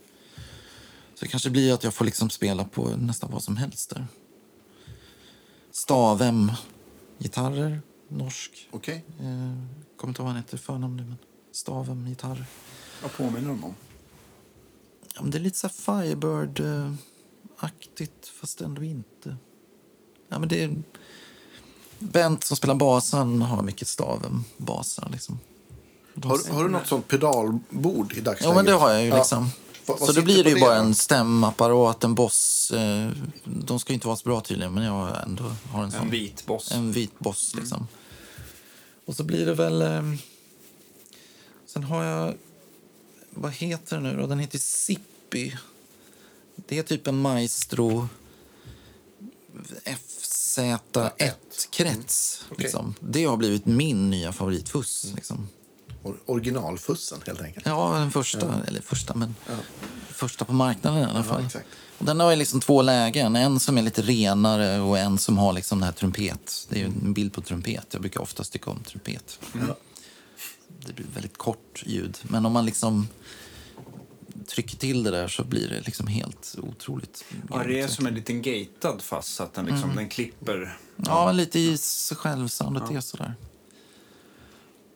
Speaker 1: Så det kanske blir att jag får liksom spela på nästan vad som helst där. Stavem, gitarrer, norsk.
Speaker 3: Okej.
Speaker 1: Eh, kommer inte ihåg vad han heter förnamn nu, men Stavem, gitarr.
Speaker 2: Vad påminner de om?
Speaker 1: Ja, men det är lite så Firebird-aktigt, fast ändå inte. Ja, men det är... Bent som spelar basen har mycket Stavem, basar liksom.
Speaker 3: Har, har du något sånt pedalbord i dagsläget?
Speaker 1: Ja, men det har jag ju
Speaker 3: Ja.
Speaker 1: liksom.
Speaker 3: Vad
Speaker 1: så då blir det ju bara en stämapparat, en boss. Eh, de ska ju inte vara så bra tydligen, men jag ändå har en sån.
Speaker 2: En vit boss.
Speaker 1: En vit boss liksom. Och så blir det väl... Sen har jag... Vad heter den nu då? Den heter Zippy. Det är typ en Maestro FZ1-krets.
Speaker 3: Okej.
Speaker 1: Liksom. Det har blivit min nya favoritfuss. Liksom.
Speaker 3: Or- Originalfussen, helt enkelt.
Speaker 1: Ja, den första. Eller första, men första på marknaden i alla fall.
Speaker 3: exakt.
Speaker 1: Och den har liksom två lägen. En som är lite renare och en som har liksom den här trumpet. Det är ju en bild på trumpet. Jag brukar oftast tycka om trumpet. Det blir väldigt kort ljud. Men om man liksom trycker till det där så blir det liksom helt otroligt.
Speaker 2: Ja, det är som en liten gatad fast så att den, liksom, den klipper.
Speaker 1: Ja, lite i sig själv soundet är sådär.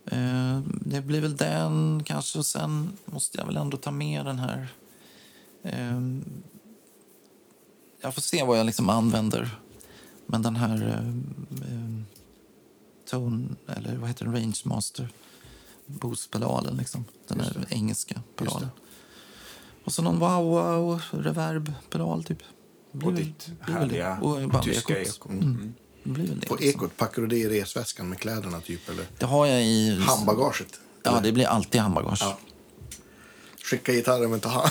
Speaker 1: Eh, det blir väl den kanske och sen måste jag väl ändå ta med den här. Eh, jag får se vad jag liksom använder. Men den här eh, eh, Tone, eller vad heter den, Range Master Boost-pedalen liksom. Den här engelska pedalen. Och så någon wow-wow reverb-pedal typ.
Speaker 2: Och ditt härliga
Speaker 1: Och
Speaker 2: tyska
Speaker 1: ekot.
Speaker 2: eko.
Speaker 1: Mm. Det.
Speaker 3: På
Speaker 1: liksom.
Speaker 3: Ekot, packar du det i resväskan med kläderna typ? Eller
Speaker 1: Det har jag i...
Speaker 3: handbagaget?
Speaker 1: Ja,
Speaker 3: Eller?
Speaker 1: det blir alltid handbagage.
Speaker 3: Ja.
Speaker 1: Ja.
Speaker 3: Skicka gitarren men ta hand.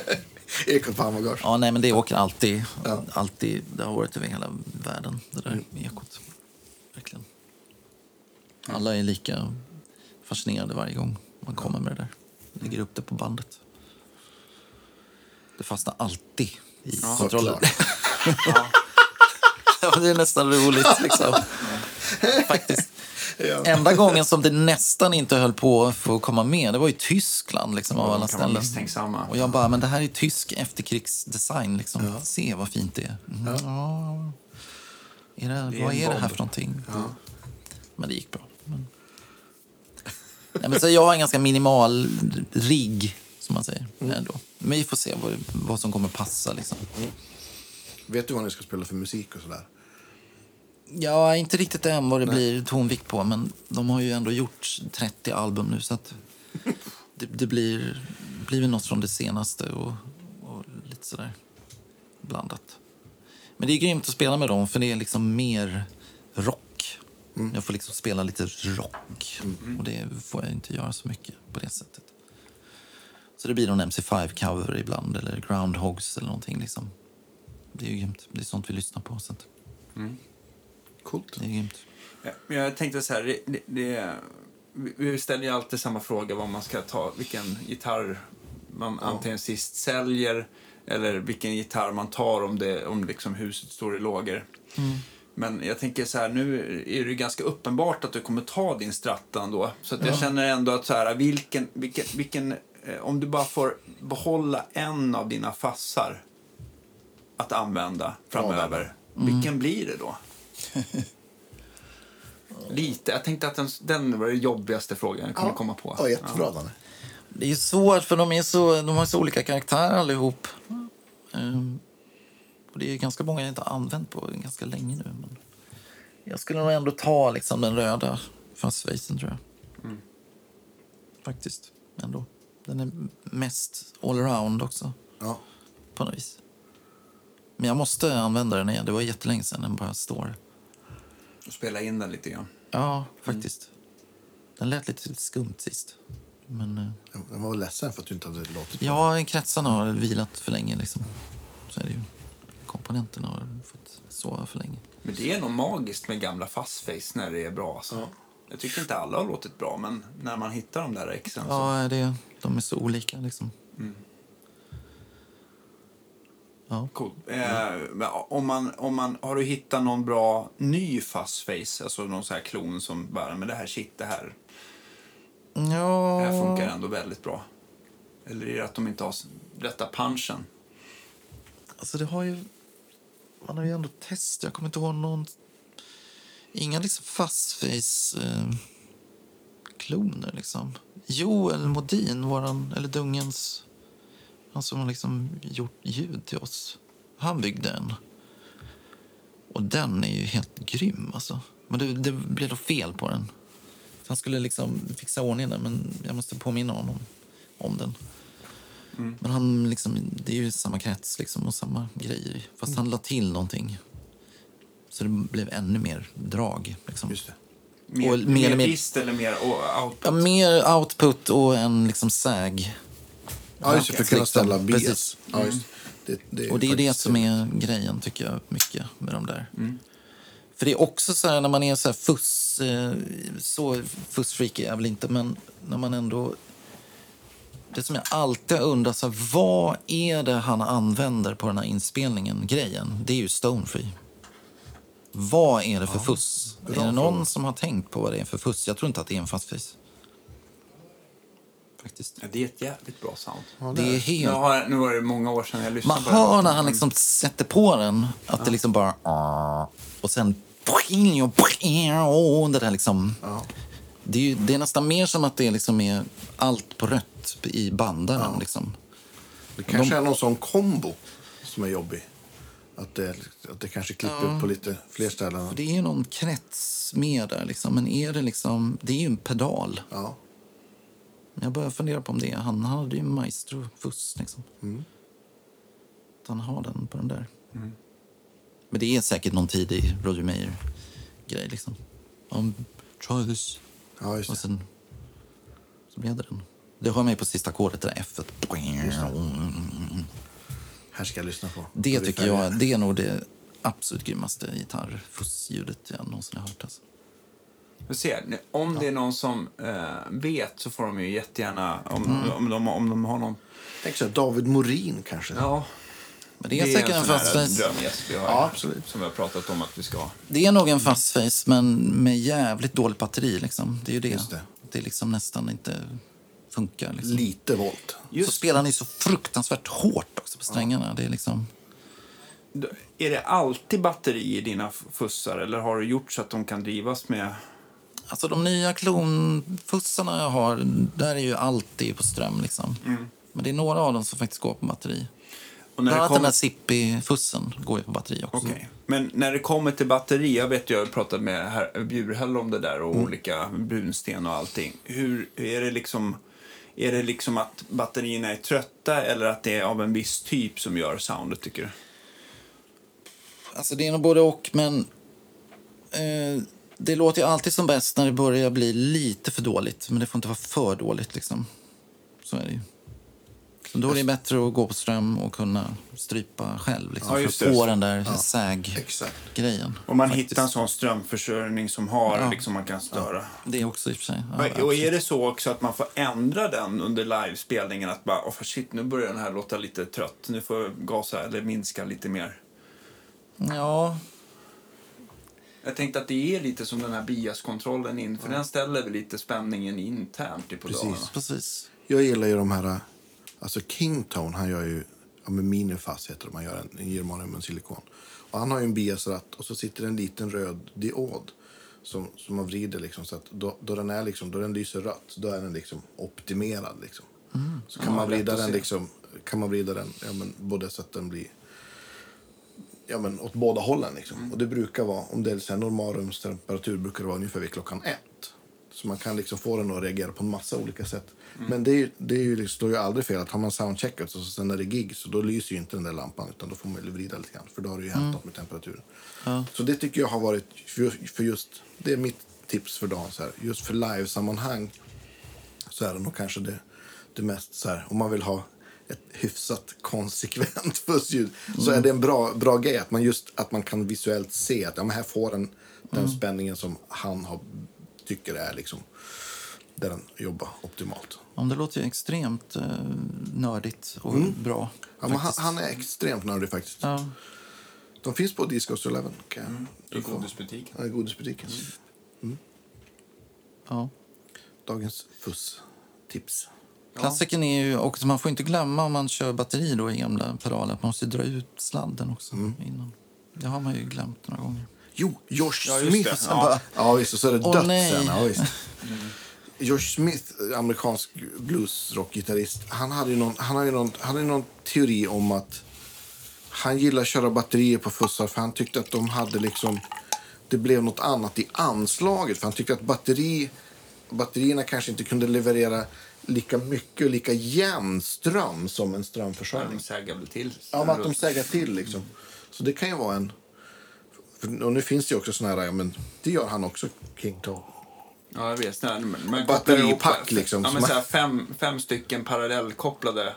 Speaker 3: Ekot på handbagage.
Speaker 1: nej, men det åker alltid.
Speaker 3: Ja.
Speaker 1: alltid. Det har varit över hela världen, det där ekot. Verkligen. Alla är lika fascinerade varje gång man kommer med det där. Lägger upp det på bandet. Det fastnar alltid i kontrollen.
Speaker 3: Såklart.
Speaker 1: Ja, det är nästan roligt liksom. Faktiskt.
Speaker 3: Ja.
Speaker 1: Enda gången som det nästan inte höll på att få komma med, det var i Tyskland liksom, av
Speaker 2: Ja,
Speaker 1: alla ställen. Och jag bara, men det här är tysk efterkrigsdesign. Liksom. Se vad fint det är. Mm. Ja. Är det,
Speaker 2: Det är
Speaker 1: vad är det här
Speaker 2: bomb.
Speaker 1: för någonting? Men det gick bra. Men... Nej, men så jag har en ganska minimal rigg, som man säger. Ändå. Men vi får se vad, vad som kommer passa. Liksom.
Speaker 3: Vet du vad ni ska spela för musik och sådär?
Speaker 1: Ja, inte riktigt än vad det blir tonvikt på, men de har ju ändå gjort 30 album nu så det, det blir, blir väl något från det senaste och, och lite sådär blandat. Men det är grymt att spela med dem för det är liksom mer rock.
Speaker 3: Mm.
Speaker 1: Jag får liksom spela lite rock. Och det får jag inte göra så mycket på det sättet. Så det blir någon MC5-cover ibland eller Groundhogs eller någonting liksom. Det är ju grymt. Det är sånt vi lyssnar på. Så att
Speaker 3: Coolt.
Speaker 1: det är grymt.
Speaker 2: Ja, jag tänkte så här, det, det, det, vi- ställer ju alltid samma fråga vad man ska ta, vilken gitarr man antingen sist säljer eller vilken gitarr man tar om, det, om liksom huset står i lågor. Men jag tänker så här, nu är det ju ganska uppenbart att du kommer ta din Stratta ändå. Så att jag känner ändå att så här, vilken, vilken, vilken, eh, om du bara får behålla en av dina fassar att använda framöver, vilken blir det då? Lite. Jag tänkte att den, den var den jobbigaste frågan jag kunde komma på.
Speaker 3: Ja, jättebra, Danne.
Speaker 1: Det är svårt för de, är så, de har så olika karaktärer allihop. Ehm, och det är ganska många jag inte har använt på ganska länge nu. Men jag skulle nog ändå ta liksom den röda fastfacen tror jag. Faktiskt. Ändå. Den är mest allround också
Speaker 3: Ja.
Speaker 1: på något vis. Men jag måste använda den igen. Det var jättelänge sedan den bara står.
Speaker 2: Spela in den lite grann.
Speaker 1: Ja, faktiskt. Den lät lite skumt sist. Men eh,
Speaker 3: Jag var ledsen för att du inte hade låtit
Speaker 1: ja, kretsarna har vilat för länge. Liksom. Så är det ju. Komponenterna har fått sova för länge.
Speaker 2: Men det är nog magiskt med gamla fastface när det är bra. Alltså. Jag tycker inte alla har låtit bra, men när man hittar de där exen så...
Speaker 1: Ja, det, de är så olika liksom. Ja.
Speaker 2: Cool. Eh, om man, om man, har du hittat någon bra ny fastface, alltså någon sån här klon som bara, men det här shit, det här,
Speaker 1: Ja,
Speaker 2: det här funkar ändå väldigt bra. Eller är det att de inte har rätta punchen?
Speaker 1: alltså det har ju... Man har ju ändå testat. Jag kommer inte ihåg någon... Inga liksom fastface-kloner liksom. Joel Modin, våran, eller Dungens... Han som har liksom gjort ljud till oss. Han byggde en. Och den är ju helt grym alltså. Men det, det blev då fel på den. Han skulle liksom fixa ordning den, men jag måste påminna honom om den. Men han liksom, det är ju samma krets liksom och samma grejer. Fast han la till någonting. Så det blev ännu mer drag. Liksom.
Speaker 3: Just det.
Speaker 2: Mer,
Speaker 1: Och
Speaker 2: mer,
Speaker 1: mer- mer-
Speaker 2: pist eller mer output?
Speaker 1: Ja, mer output och en liksom säg.
Speaker 3: Ja, just det. För att kunna
Speaker 1: Liksom,
Speaker 3: ställa bias.
Speaker 1: precis.
Speaker 3: Ja, just det. Det,
Speaker 1: Och det är det som är grejen tycker jag mycket med de där. För det är också så här när man är så här fuss, eh, så fussfreak är jag väl inte, men när man ändå det som jag alltid har undrat, så här, vad är det han använder på den här inspelningen, grejen? Det är ju Stonefree. Vad är det för fuss? Är det någon som har tänkt på vad det är för fuss? Jag tror inte att det är en fastface. Faktiskt.
Speaker 2: Ja, det är ett jävligt bra sound.
Speaker 1: Det är
Speaker 2: Nu,
Speaker 1: helt...
Speaker 2: har, nu var det många år sedan jag lyssnade
Speaker 1: Man
Speaker 2: på
Speaker 1: hör när han liksom sätter på den att det liksom bara... Och sen... Det där liksom... Det är, ju, det är nästan mer som att det liksom är allt på rött i bandaren. Liksom.
Speaker 3: Det kanske är någon sån kombo som är jobbig. Att det, att det kanske klipper upp på lite fler ställen.
Speaker 1: För det är ju någon krets med där. Liksom. Men är det liksom... Det är ju en pedal.
Speaker 3: Ja.
Speaker 1: Jag börjar fundera på om det är... Han hade ju maestro-fuss. Liksom. Att han har den på den där. Men det är säkert någon tidig Roger Mayer-grej. Liksom. Um, try this.
Speaker 3: Ja, just
Speaker 1: Och
Speaker 3: det.
Speaker 1: sen så blev det den. Det har med på sista ackordet, det där F.
Speaker 3: Här ska jag lyssna på.
Speaker 1: Det tycker jag det är nog det absolut grymmaste gitarrfussljudet jag någonsin har hört. Alltså.
Speaker 2: Vi ser, om det är någon som eh, vet så får de ju jättegärna, om, om, de, om de har någon...
Speaker 3: Tänk så David Morin kanske.
Speaker 2: Ja,
Speaker 1: Men det är, säkert en
Speaker 2: här
Speaker 1: fast face.
Speaker 2: drömgäst vi har.
Speaker 3: Ja, absolut.
Speaker 2: Som vi har pratat om att vi ska ha.
Speaker 1: Det är nog en fast face, men med jävligt dåligt batteri. Liksom. Det är ju det.
Speaker 3: Just det.
Speaker 1: det liksom nästan inte funkar. Liksom.
Speaker 3: Lite volt.
Speaker 1: Så spelar ni så fruktansvärt hårt också på strängarna. Det är liksom...
Speaker 2: Är det alltid batteri i dina fussar eller har du gjort så att de kan drivas med...
Speaker 1: Alltså de nya klonfussarna jag har, där är ju alltid på ström. Liksom. Men det är några av dem som faktiskt går på batteri.
Speaker 2: Och när
Speaker 1: Bland
Speaker 2: det
Speaker 1: annat den
Speaker 2: kommer...
Speaker 1: här Zippy-fussen går ju på batteri också.
Speaker 2: Okej. Men när det kommer till batteri, jag vet jag har pratat med herr Bjurhäll om det där och olika brunsten och allting. Hur är det liksom... Är det liksom att batterierna är trötta eller att det är av en viss typ som gör soundet tycker du?
Speaker 1: Alltså det är nog både och, men eh, det låter ju alltid som bäst när det börjar bli lite för dåligt. Men det får inte vara för dåligt liksom. Så är det ju. Så då är det bättre att gå på ström och kunna strypa själv liksom,
Speaker 2: Ja,
Speaker 1: för att få den där
Speaker 3: Exakt.
Speaker 1: säg-grejen.
Speaker 2: Om man
Speaker 1: faktiskt.
Speaker 2: hittar en sån strömförsörjning som har,
Speaker 1: Ja.
Speaker 2: liksom man kan störa.
Speaker 1: Det också i och för sig. Ja,
Speaker 2: och
Speaker 1: absolut.
Speaker 2: är det så också att man får ändra den under livespelningen? Att bara, oh, shit, nu börjar den här låta lite trött. Nu får jag gasa eller minska lite mer.
Speaker 1: Ja,
Speaker 2: Jag tänkte att det är lite som den här biaskontrollen in, för den ställer väl lite spänningen internt i
Speaker 3: Precis.
Speaker 2: pedalerna.
Speaker 1: precis.
Speaker 3: Jag gillar ju de här... Alltså Kingtone, han gör ju... Ja, med minifas heter det. Man gör en, en germanium med silikon. Och han har ju en biasratt och så sitter en liten röd diod som, som man vrider liksom så att då, då den är liksom, då den lyser rött, då är den liksom optimerad liksom. Så kan
Speaker 2: Ja,
Speaker 3: man vrida den liksom, kan man vrida den, ja men både så att den blir ja men åt båda hållen liksom. Och det brukar vara, om det är normalrumstemperatur brukar det vara ungefär vid klockan ett. Så man kan liksom få den att reagera på en massa olika sätt. Men det, är, ju- det är ju, liksom, står ju aldrig fel att har man soundcheckat och sen är det gig så då lyser ju inte den där lampan utan då får man ju vrida lite grann för då har det ju hänt något med temperaturen. Så det tycker jag har varit, för, för just, det är mitt tips för dagen så här, just för livesammanhang så är det nog kanske det, det mest så här, om man vill ha ett hyfsat konsekvent fussljud så är det en bra, bra grej att man just att man kan visuellt se att ja, men här får den den spänningen som han har, tycker är liksom där den jobbar optimalt.
Speaker 1: Ja, det låter ju extremt eh, nördigt och bra.
Speaker 3: Mm. Ja, men han, han är extremt nördig faktiskt.
Speaker 1: Ja,
Speaker 3: De finns på Discos 11. Kan jag-
Speaker 2: I godisbutiken.
Speaker 3: Ja, i godisbutiken.
Speaker 1: ja.
Speaker 3: Dagens fuss-tips.
Speaker 1: Klassikern är ju också, man får inte glömma om man kör batteri då i gamla pedaler, att man måste dra ut sladden också
Speaker 3: Mm.
Speaker 1: innan. Det har man ju glömt några gånger.
Speaker 3: Jo, Josh
Speaker 2: Ja, just
Speaker 3: Smith.
Speaker 2: det.
Speaker 3: Sen bara, ja, visst. Och så är det
Speaker 1: Åh,
Speaker 3: dött
Speaker 1: nej.
Speaker 3: sen. Ja, visst. Josh Smith, amerikansk bluesrockgitarrist, han hade ju någon, han hade någon, han hade någon teori om att han gillar att köra batterier på fussar för han tyckte att de hade liksom... Det blev något annat i anslaget. För han tyckte att batteri, batterierna kanske inte kunde leverera lika mycket och lika jämn ström som en strömförsörjning.
Speaker 2: De sägar väl till.
Speaker 3: Ja, att de sägar till liksom. Så det kan ju vara en... Och nu finns det ju också såna här, ja, men det gör han också, King Toe.
Speaker 2: Ja, jag vet.
Speaker 3: Batteripack, liksom,
Speaker 2: Ja, men så här, fem, fem stycken parallellkopplade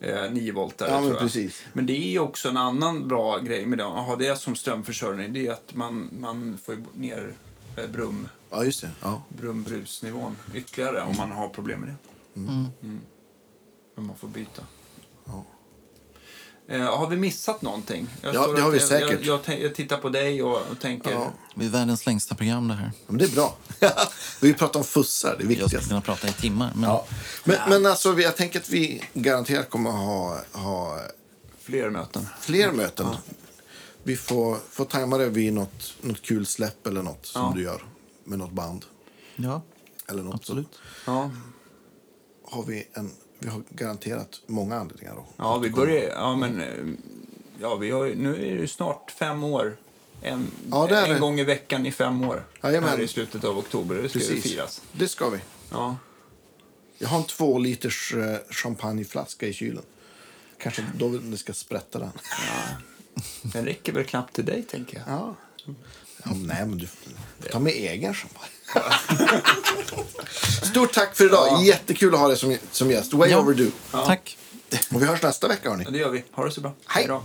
Speaker 2: eh, 9 voltare.
Speaker 3: Ja, men precis.
Speaker 2: Men det är också en annan bra grej med det. Att ha det som strömförsörjning. Det är att man, man får ner eh, brum,
Speaker 3: Ja, just det. Ja.
Speaker 2: brumbrusnivån ytterligare om man har problem med det. Mm. Men man får byta.
Speaker 3: Ja.
Speaker 2: Eh, har vi missat någonting? Jag
Speaker 3: Ja, det har vi
Speaker 2: jag,
Speaker 3: säkert.
Speaker 2: Jag, jag, jag tittar på dig och, och tänker...
Speaker 3: Ja.
Speaker 1: Det är världens längsta program det här.
Speaker 3: Men det är bra. vi pratar om fussar, det är
Speaker 1: Jag skulle
Speaker 3: viktigast.
Speaker 1: kunna prata i timmar. Men
Speaker 3: Ja. Men, men alltså, vi- jag tänker att vi garanterat kommer ha, ha
Speaker 2: Fler möten.
Speaker 3: fler möten. Vi får, får tajma det vid något, något kul släpp eller något som
Speaker 2: Ja.
Speaker 3: du gör med något band.
Speaker 1: ja,
Speaker 3: Eller något.
Speaker 1: absolut.
Speaker 2: Ja.
Speaker 3: Har vi, en, vi har garanterat många anledningar. Då.
Speaker 2: Ja, vi börjar... Ja, men... eh, Ja, vi har, nu är det snart fem år. En,
Speaker 3: Ja,
Speaker 2: en
Speaker 3: det.
Speaker 2: gång i veckan i fem år.
Speaker 3: Jajamän.
Speaker 2: Här i slutet av oktober. Det ska
Speaker 3: Precis.
Speaker 2: firas.
Speaker 3: Det ska vi.
Speaker 2: Ja.
Speaker 3: Jag har en två liters eh, champagneflaska i kylen. Kanske då vi ska sprätta den.
Speaker 2: Den räcker väl knappt till dig, tänker jag.
Speaker 3: Ja. ja nej, men du ta med egen champagne. Stort tack för idag. Jättekul att ha dig som, som gäst. Way
Speaker 1: Ja.
Speaker 3: overdue.
Speaker 1: Tack.
Speaker 3: Och vi hörs nästa vecka, hörni.
Speaker 2: Ja, det gör vi. Ha det så bra.
Speaker 3: Hej.
Speaker 2: då.